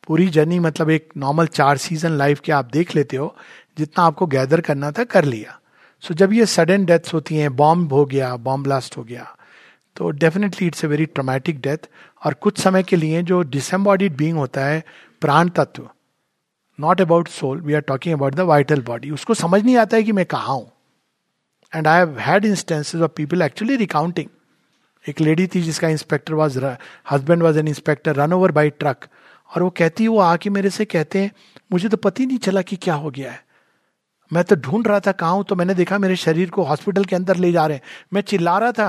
पूरी जर्नी मतलब एक नॉर्मल चार सीज़न लाइफ के आप देख लेते हो, जितना आपको गैदर करना था, कर लिया। सो जब ये सडन डेथ्स होती हैं बॉम्ब हो गया बॉम्ब ब्लास्ट हो गया तो definitely it's a very traumatic death और कुछ समय के लिए जो डिसम्बॉडीड बींग होता है, प्राण तत्व not about soul we are talking about the vital body उसको समझ नहीं आता है कि मैं कहा हूँ। And I have had instances of people actually recounting एक लेडी थी जिसका inspector was husband was an inspector run over by truck और वो कहती है वो आके मेरे से कहते हैं, मुझे तो पता ही नहीं चला कि क्या हो गया है। मैं तो ढूंढ रहा था कहा तो मैंने देखा मेरे शरीर को हॉस्पिटल के अंदर ले जा रहे हैं। मैं चिल्ला रहा था।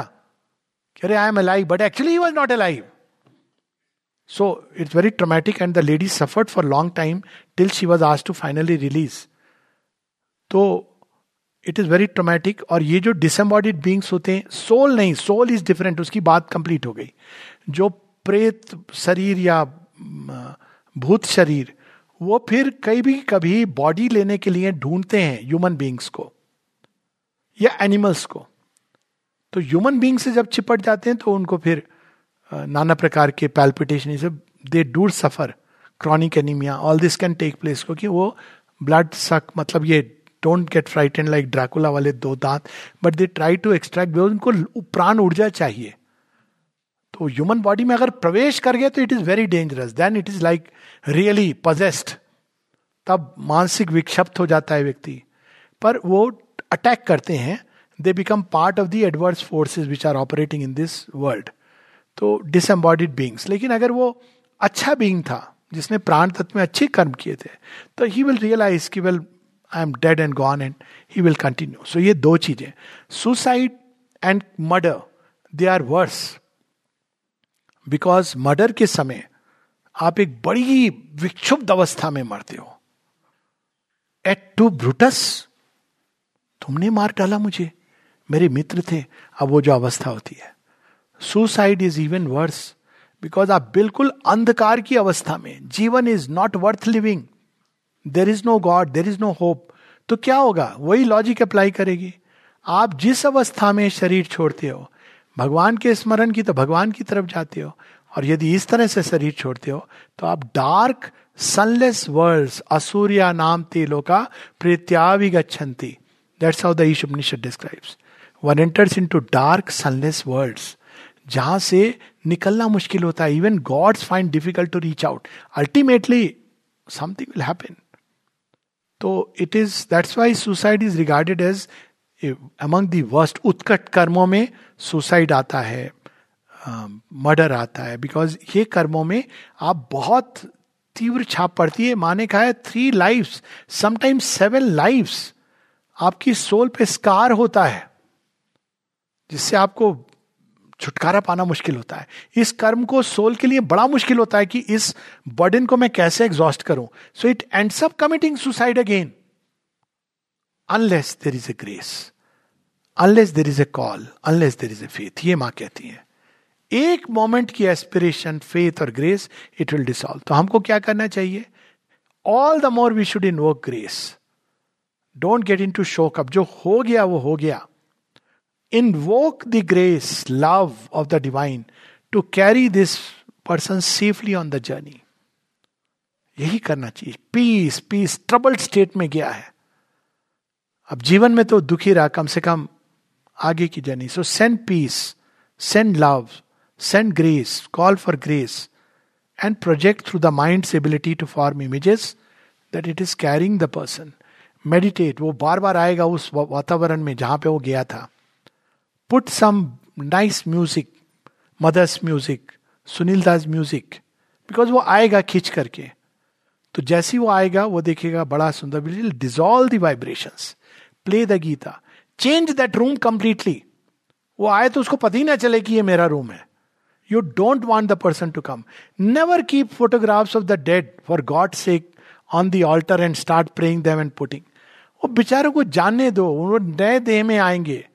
अरे I am alive but actually he was not alive so it's very traumatic and the lady suffered for long time till she was आज टू फाइनली रिलीज़ तो इट इज़ वेरी ट्रोमेटिक और ये जो डिसम्बॉडिड बींग्स होते हैं soul नहीं soul is different उसकी बात कंप्लीट हो गई। जो प्रेत शरीर या भूत शरीर वो फिर कई भी कभी बॉडी लेने के लिए ढूंढते हैं ह्यूमन बींग्स को, या एनिमल्स को। तो ह्यूमन बींग से जब चिपट जाते हैं तो उनको फिर नाना प्रकार के पैल्पिटेशन से they do suffer chronic anaemia all this can take place क्योंकि वो ब्लड सक मतलब ये don't get frighten like Dracula वाले दो दांत but they try to extract उनको प्राण ऊर्जा चाहिए। तो ह्यूमन बॉडी में अगर प्रवेश कर गया तो it is very dangerous then it is like really possessed तब मानसिक विक्षिप्त हो जाता है व्यक्ति। पर वो अटैक करते हैं। They become part of the adverse forces which are operating in this world तो डिसम्बॉडिड बींग्स लेकिन अगर वो अच्छा बींग था, जिसने प्राण तत्व में अच्छे कर्म किए थे तो ही विल रियलाइज़ की well I am dead and gone and he will continue so ये दो चीज़ें। Suicide and murder they are worse because murder के समय आप एक बड़ी विक्षुब्ध अवस्था में मरते हो। एट टू ब्रूटस तुमने मार डाला मुझे। मेरे मित्र थे, अब वो जो अवस्था होती है। Suicide is even worse because आप बिल्कुल अंधकार की अवस्था में, जीवन is not worth living there is no God there is no hope तो क्या होगा? वही लॉजिक अप्लाई करेगी। आप जिस अवस्था में शरीर छोड़ते हो भगवान के स्मरण की तो भगवान की तरफ़ जाते हो। और यदि इस तरह से शरीर छोड़ते हो तो आप डार्क सनलेस वर्ल्ड असूर्या नाम तेलो का प्रेत्याविगछन्ति that's how the Ishopanishad describes one enters into dark sunless world जहाँ से निकलना मुश्किल होता है। Even gods find difficult to reach out ultimately something will happen तो it is that's why suicide is regarded as among the worst उत्कट कर्मों में सुसाइड आता है मर्डर uh, आता है बिकॉज़ ये कर्मों में आप बहुत तीव्र छाप पड़ती है माने कहा है three lifes sometimes seven lifes आपकी सोल पे स्कार होता है जिससे आपको छुटकारा पाना मुश्किल होता है। इस कर्म को सोल के लिए बड़ा मुश्किल होता है कि इस बर्डन को मैं कैसे एग्जॉस्ट करूँ? So it ends up committing suicide again unless there is a grace unless there is a call unless there is a faith ये माँ कहती है। एक मोमेंट की एस्पिरेशन फेथ और ग्रेस इट विल डिसॉल्व तो हमको क्या करना चाहिए? All the more we should invoke grace don't get into शोक अब जो हो गया वो हो गया. Invoke the grace, love of the divine to carry this person safely on the journey. यही करना चाहिए। पीस पीस ट्रबल्ड स्टेट में गया है। अब जीवन में तो दुखी रहा कम से कम आगे की journey so send peace send love send grace call for grace and project through the mind ability to form images that it is carrying the person meditate वो बार बार आएगा उस वातावरण में जहाँ पे वो गया था। Put some nice music mother's music Sunil Das music because वो आएगा खींच करके। तो जैसी वो आएगा, वो देखेगा बड़ा सुंदर dissolve the vibration play the Gita change that room completely वो आए तो उसको पता ही ना चले कि ये मेरा रूम है। You don't want the person to come never keep photographs of the dead for God sake on the altar and start praying them and putting वो बेचारों को जानने दो, वो नए देह में आएँगे।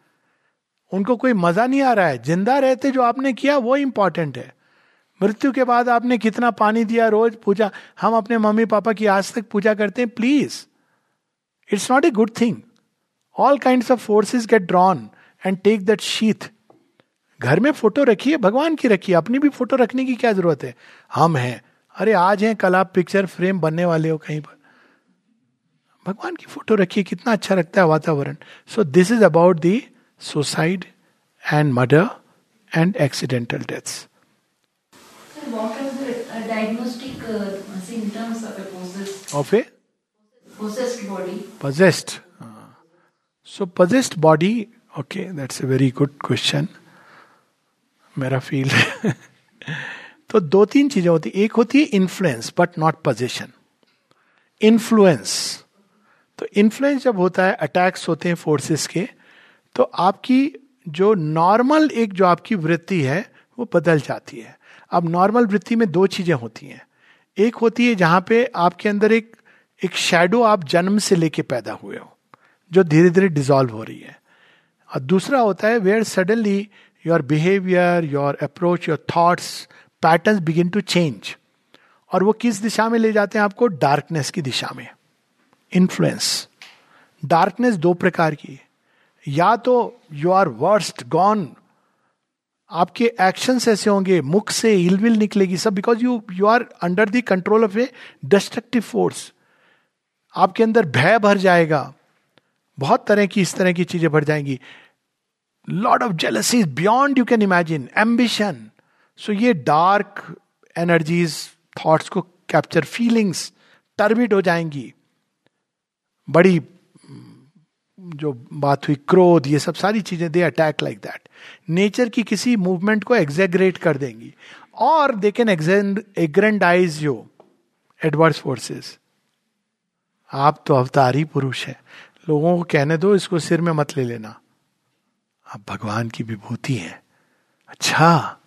उनको कोई मज़ा नहीं आ रहा है। ज़िंदा रहते जो आपने किया, वो इंपॉर्टेंट है। मृत्यु के बाद आपने कितना पानी दिया, रोज पूजा। हम अपने मम्मी पापा की आज तक पूजा करते हैं please it's not a good thing all kind of forces get drawn and take that sheath घर में फ़ोटो रखिए भगवान की रखिए। अपनी भी फ़ोटो रखने की क्या ज़रूरत है? हम हैं। अरे आज हैं कल आप पिक्चर फ्रेम बनने वाले हो कहीं पर। भगवान की फ़ोटो रखिए कितना अच्छा लगता है वातावरण। So this is about the suicide and murder and accidental of a? possessed body? Possessed. So possessed body, okay, that's a very good question. मेरा फील *laughs* तो दो तीन चीज़ें होती एक होती है influence but not possession influence तो इन्फ्लुएंस जब होता है अटैक्स होते हैं फोर्सेस के तो आपकी जो नॉर्मल एक जो आपकी वृत्ति है वो बदल जाती है. अब नॉर्मल वृत्ति में दो चीज़ें होती हैं. एक होती है जहाँ पे आपके अंदर एक एक शेडो आप जन्म से लेके पैदा हुए हो. जो धीरे धीरे डिजॉल्व हो रही है। और दूसरा होता है where suddenly your behaviour your approach your thoughts pattern begin to change और वो किस दिशा में ले जाते हैं आपको? डार्कनेस की दिशा में। इन्फ्लुएंस डार्कनेस दो प्रकार की या तो यू आर वर्स्ट गॉन आपके एक्शंस ऐसे होंगे, मुख से इलविल निकलेगी सब because you you are under the control of a destructive force आपके अंदर भय भर जाएगा। बहुत तरह की इस तरह की चीज़ें भर जाएँगी। Lord of jealousy beyond you can imagine ambition so ये डार्क एनर्जीज थॉट्स को कैप्चर फीलिंग्स टर्बिड हो जाएँगी। बड़ी जो बात हुई, क्रोध, ये सब सारी चीज़ें they attack like that nature की किसी मूवमेंट को एग्जेग्रेट कर देंगी। और they can aggrandize you adverse forces आप तो अवतारी पुरुष है। लोगों को कहने दो, इसको सिर में मत ले लेना। आप भगवान की विभूति हैं। अच्छा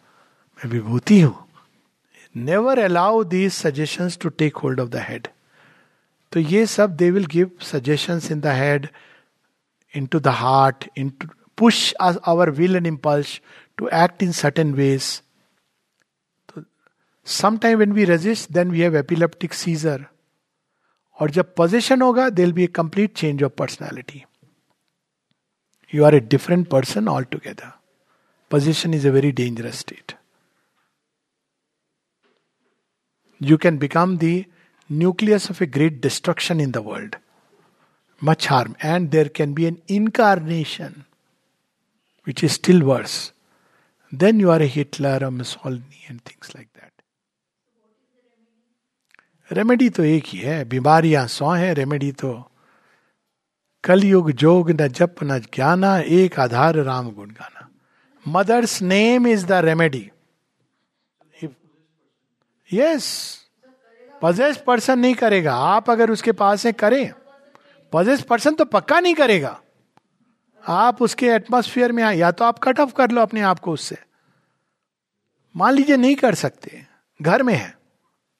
मैं विभूति हूँ। Never allow these suggestion to take hold of the head तो ये सब they will give suggestion in the head into the heart in to push our will and impulse to act in certain ways sometime when we resist then we have epileptic seizure और जब possession होगा there be a complete change of personality you are a different person all together possession is a very dangerous state you can become the nucleus of a great destruction in the world much harm. And there can be an incarnation, which is still worse. Then you are a Hitler, a Mussolini, and things like that. Remedy तो एक ही है, बीमारियाँ सौ है remedy तो कलयुग जोग न जप न ज्ञाना, एक आधार राम गुण गाना। Mother's name is the remedy yes possessed person नहीं करेगा। आप अगर उसके पास है, करें। पॉजिस पर्सन तो पक्का नहीं करेगा। आप उसके एटमोस्फियर में आए, या तो आप कट ऑफ़ कर लो अपने आप को उससे। मान लीजिए नहीं कर सकते। घर में है।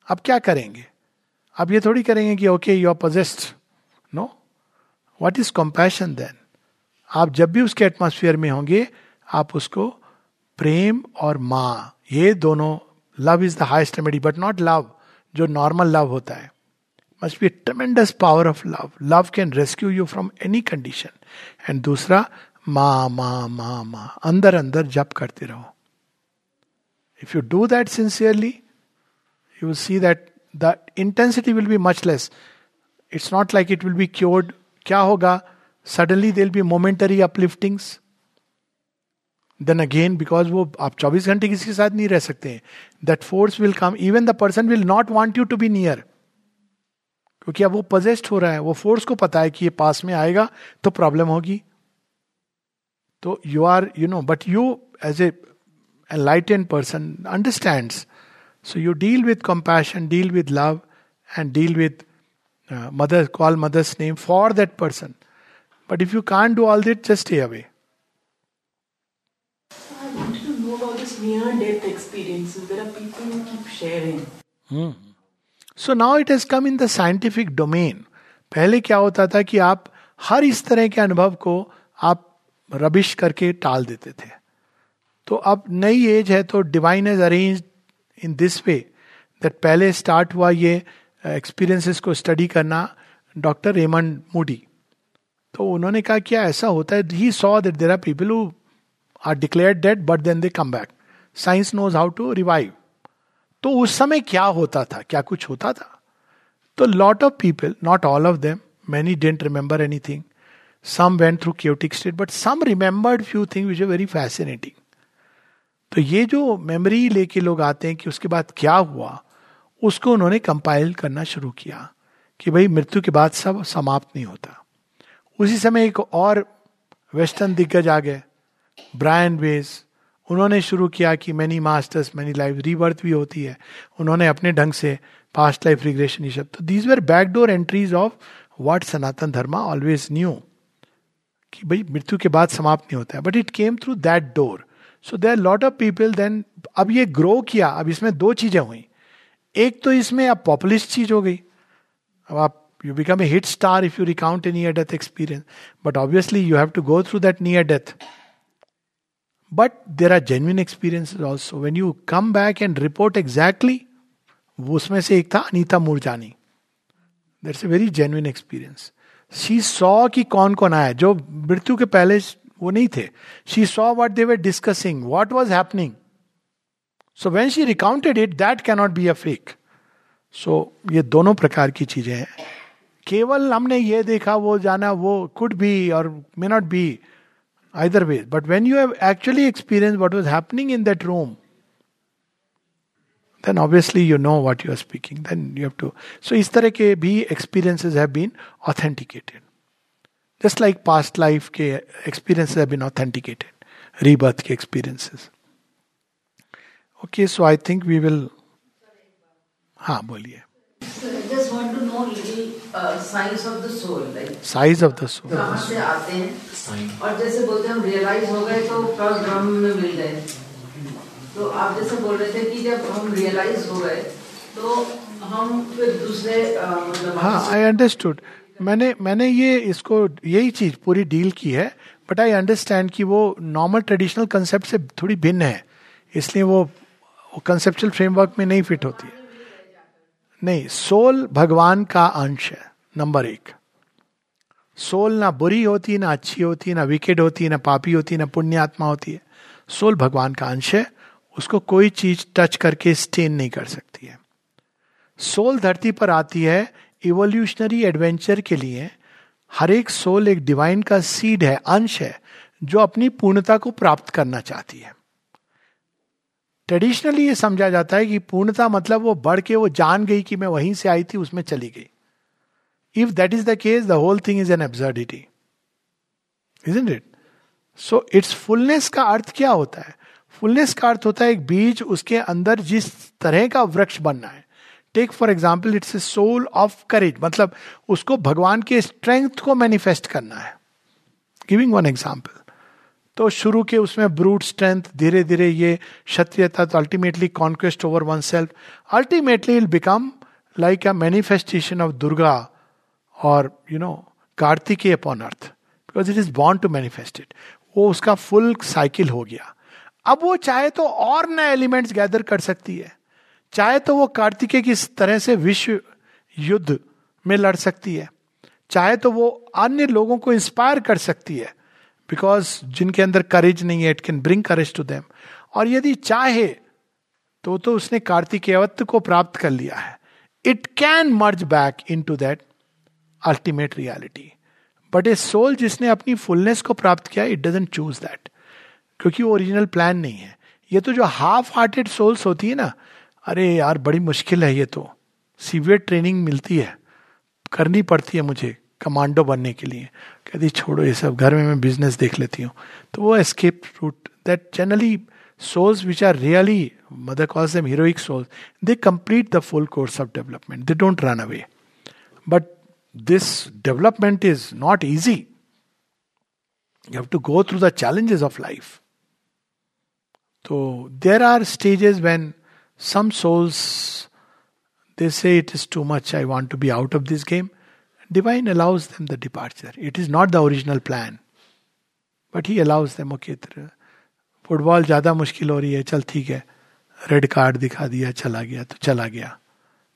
अब क्या करेंगे? अब ये थोड़ी करेंगे कि okay you are possessed no what is compassion then आप जब भी उसके एटमोस्फियर में होंगे, आप उसको प्रेम और माँ, ये दोनों love is the highest remedy but not love जो नॉर्मल लव होता है। Must be tremendous power of love love can rescue you from any condition and दूसरा, मा मा मा मा, अंदर अंदर जप करते रहो। If you do that sincerely you see that the intensity will be much less it's not like it will be cured क्या होगा? Suddenly there be momentary upliftings then again because वो आप 24 घंटे किसी के साथ नहीं रह सकते that force will come even the person will not want you to be near क्योंकि अब वो पजेस्ट हो रहा है, वो फोर्स को पता है कि ये पास में आएगा तो प्रॉब्लम होगी। तो you are you know but you as a enlightened person understand so you deal with compassion deal with love and deal with mother call mother's name for that person but if you can do all that just stay away near death experiences. There are people who keep sharing. Hmm. So now it has come in the scientific domain पहले क्या होता था कि आप हर इस तरह के अनुभव को आप रबिश करके टाल देते थे तो अब नई एज है तो divine age arrange in this way that पहले स्टार्ट हुआ ये एक्सपीरियंसेस को स्टडी करना डॉक्टर रेमंड मूडी तो उन्होंने कहा क्या ऐसा होता है he saw that there are people who are declare dead but then they come back science knows how to revive तो उस समय क्या होता था? क्या कुछ होता था? तो lot of people not all of them many don't remember anything some went through chaotic state but some remembered few thing which a very fascinating तो ये जो मेमोरी लेके लोग आते हैं कि उसके बाद क्या हुआ, उसको उन्होंने कंपाइल करना शुरू किया कि भाई मृत्यु के बाद सब समाप्त नहीं होता। उसी समय एक और वेस्टर्न दिग्गज आ गए ब्रायन वेज उन्होंने शुरू किया कि many masters many life rebirth भी होती है। उन्होंने अपने ढंग से पास्ट लाइफ रिग्रेशन ये तो these were backdoor entries of what Sanatan Dharma always knew कि भाई मृत्यु के बाद समाप्त नहीं होता है। But it came through that door so there lot of people then अब ये ग्रो किया, अब इसमें दो चीज़ें हुई। एक तो इसमें अब पॉपुलिस्ट चीज़ हो गई। अब आप you become a hit star if you recount a near death experience but obviously you have to go through that near death but there are genuine experience also when you come back and report exactly उसमें से एक था Anita Murjani that's a very genuine experience she saw कि कौन कौन आया जो मृत्यु के पहले वो नहीं थे। She saw what they were discussing what was happening so when she recounted it that cannot be a fake so ये दोनों प्रकार की चीज़ें हैं। केवल हमने ये देखा, वो जाना, वो कुड बी और may not be either way but when you have actually experience what was happening in that room then obviously you know what you are speaking. Then you have to, so इस तरह के भी experiences have been authenticated. Just like past life के experiences have been authenticated rebirth के experiences okay so I think we will हाँ बोलिए just want to know little uh, signs of the soul like size of the soul कहाँ से आते हैं और जैसे बोलते हैं हम रियलाइज़ हो गए तो ब्रह्म में मिल गए तो आप जैसे बोल रहे थे कि जब हम रियलाइज़ हो गए तो हम फिर दूसरे uh, मतलब हाँ आई अंडरस्टूड मैंने मैंने ये इसको, यही चीज़ पूरी डील की है बट आई अंडरस्टैंड कि वो नॉर्मल ट्रेडिशनल कंसेप्ट से थोड़ी भिन्न है। इसलिए वो कंसेप्चुअल फ्रेमवर्क में नहीं फिट होती है। नहीं सोल भगवान का अंश है नंबर एक। सोल ना बुरी होती, ना अच्छी होती, ना विकेट होती, ना पापी होती, ना पुण्य आत्मा होती है। सोल भगवान का अंश है, उसको कोई चीज़ टच करके स्टेन नहीं कर सकती है। सोल धरती पर आती है इवोल्यूशनरी एडवेंचर के लिए हर एक सोल एक डिवाइन का सीड है, अंश है, जो अपनी पूर्णता को प्राप्त करना चाहती है। ट्रेडिशनली ये समझा जाता है कि पूर्णता मतलब वो बढ़ के वो जान गई कि मैं वहीं से आई थी, उसमें चली गई। If that is the case the whole thing is an absurdity is it so it's fullness का अर्थ क्या होता है? फुलनेस का अर्थ होता है एक बीज उसके अंदर जिस तरह का वृक्ष बनना है। Take for example it's a soul of courage मतलब उसको भगवान के स्ट्रेंथ को मैनिफेस्ट करना है। गिविंग वन एग्ज़ाम्पल तो शुरू के उसमें ब्रूट स्ट्रेंथ धीरे धीरे ये क्षत्रियता तो ultimately conquest over one self ultimately will become like a manifestation of Durga और you know Kartikeya upon earth because it is bound to manifest it वो उसका फुल साइकिल हो गया। अब वो चाहे तो और नए एलिमेंट्स गैदर कर सकती है। चाहे तो वो कार्तिकेय की तरह से विश्व युद्ध में लड़ सकती है, चाहे तो वो अन्य लोगों को इंस्पायर कर सकती है बिकॉज़ जिनके अंदर करेज नहीं है it can bring courage to them और यदि चाहे तो तो उसने कार्तिकेयत्व को प्राप्त कर लिया है। It can merge back into that ultimate reality but a soul जिसने अपनी फुलनेस को प्राप्त किया इट डजेंट चूज़ दैट क्योंकि वो ओरिजिनल प्लान नहीं है। ये तो जो हाफ़ हार्टेड सोल्स होती है ना अरे यार, बड़ी मुश्किल है ये तो। सीवियर ट्रेनिंग मिलती है। करनी पड़ती है मुझे कमांडो बनने के लिए। कहती छोड़ो ये सब, घर में मैं बिज़नेस देख लेती हूँ। तो वो escape route that generally souls which are really mother call them heroic souls they complete the full course of development they don't run away but this development is not easy you have to go through the challenges of life तो there are stages when some souls they say it is too much i want to be out of this game divine allows them the departure. It is not the original plan. But he allows them, okay, football ज़्यादा मुश्किल हो रही है चल ठीक है red card दिखा दिया चला गया तो चला गया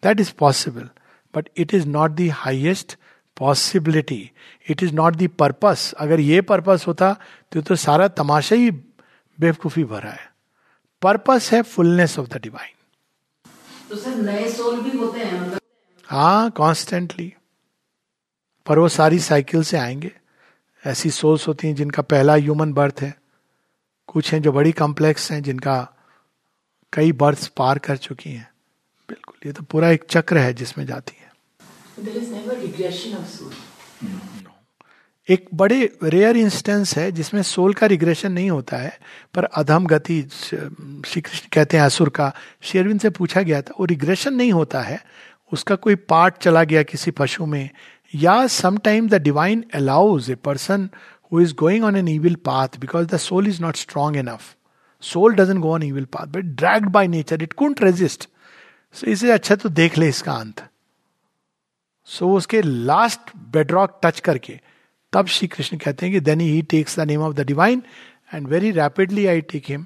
that is possible but it is not the highest possibility it is not the purpose अगर ये पर्पस होता तो तो सारा तमाशा ही बेवकूफ़ी भरा है पर्पस है फुलनेस ऑफ़ द डिवाइन तो सर नए सोल भी होते हैं मतलब हाँ कॉन्स्टेंटली पर वो सारी साइकिल से आएँगे। ऐसी सोल्स होती हैं जिनका पहला ह्यूमन बर्थ है। कुछ हैं जो बड़ी कॉम्प्लेक्स हैं जिनका कई बर्थ पार कर चुकी हैं। बिल्कुल ये तो पूरा एक चक्र है जिसमें जाती है। एक बड़े रेयर इंस्टेंस है जिसमें सोल का रिग्रेशन नहीं होता है पर अधम गति श्री कृष्ण कहते हैं असुर का शेरविन से पूछा गया था वो रिग्रेशन नहीं होता है उसका कोई पार्ट चला गया किसी पशु में या sometime the divine allows a person who is going on an evil path because the soul is not strong enough soul doesn't go on evil path but dragged by nature it can't resist so इसे अच्छा तो देख ले इसका अंत। So so, उसके last bedrock touch करके तब श्री कृष्ण कहते हैं कि then he takes the name of the divine and very rapidly I take him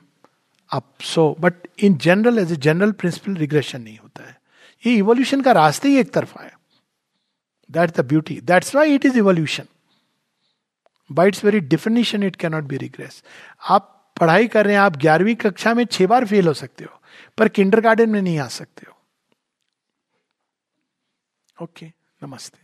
up so but in general as a general principle regression नहीं होता है। ये इवोल्यूशन का रास्ते ही एक तरफा है that the beauty that's why it is evolution by its very definition it cannot be regress आप पढ़ाई कर रहे हैं आप ग्यारहवीं कक्षा में छह बार फेल हो सकते हो पर किंडर में नहीं आ सकते हो। ओके okay, नमस्ते।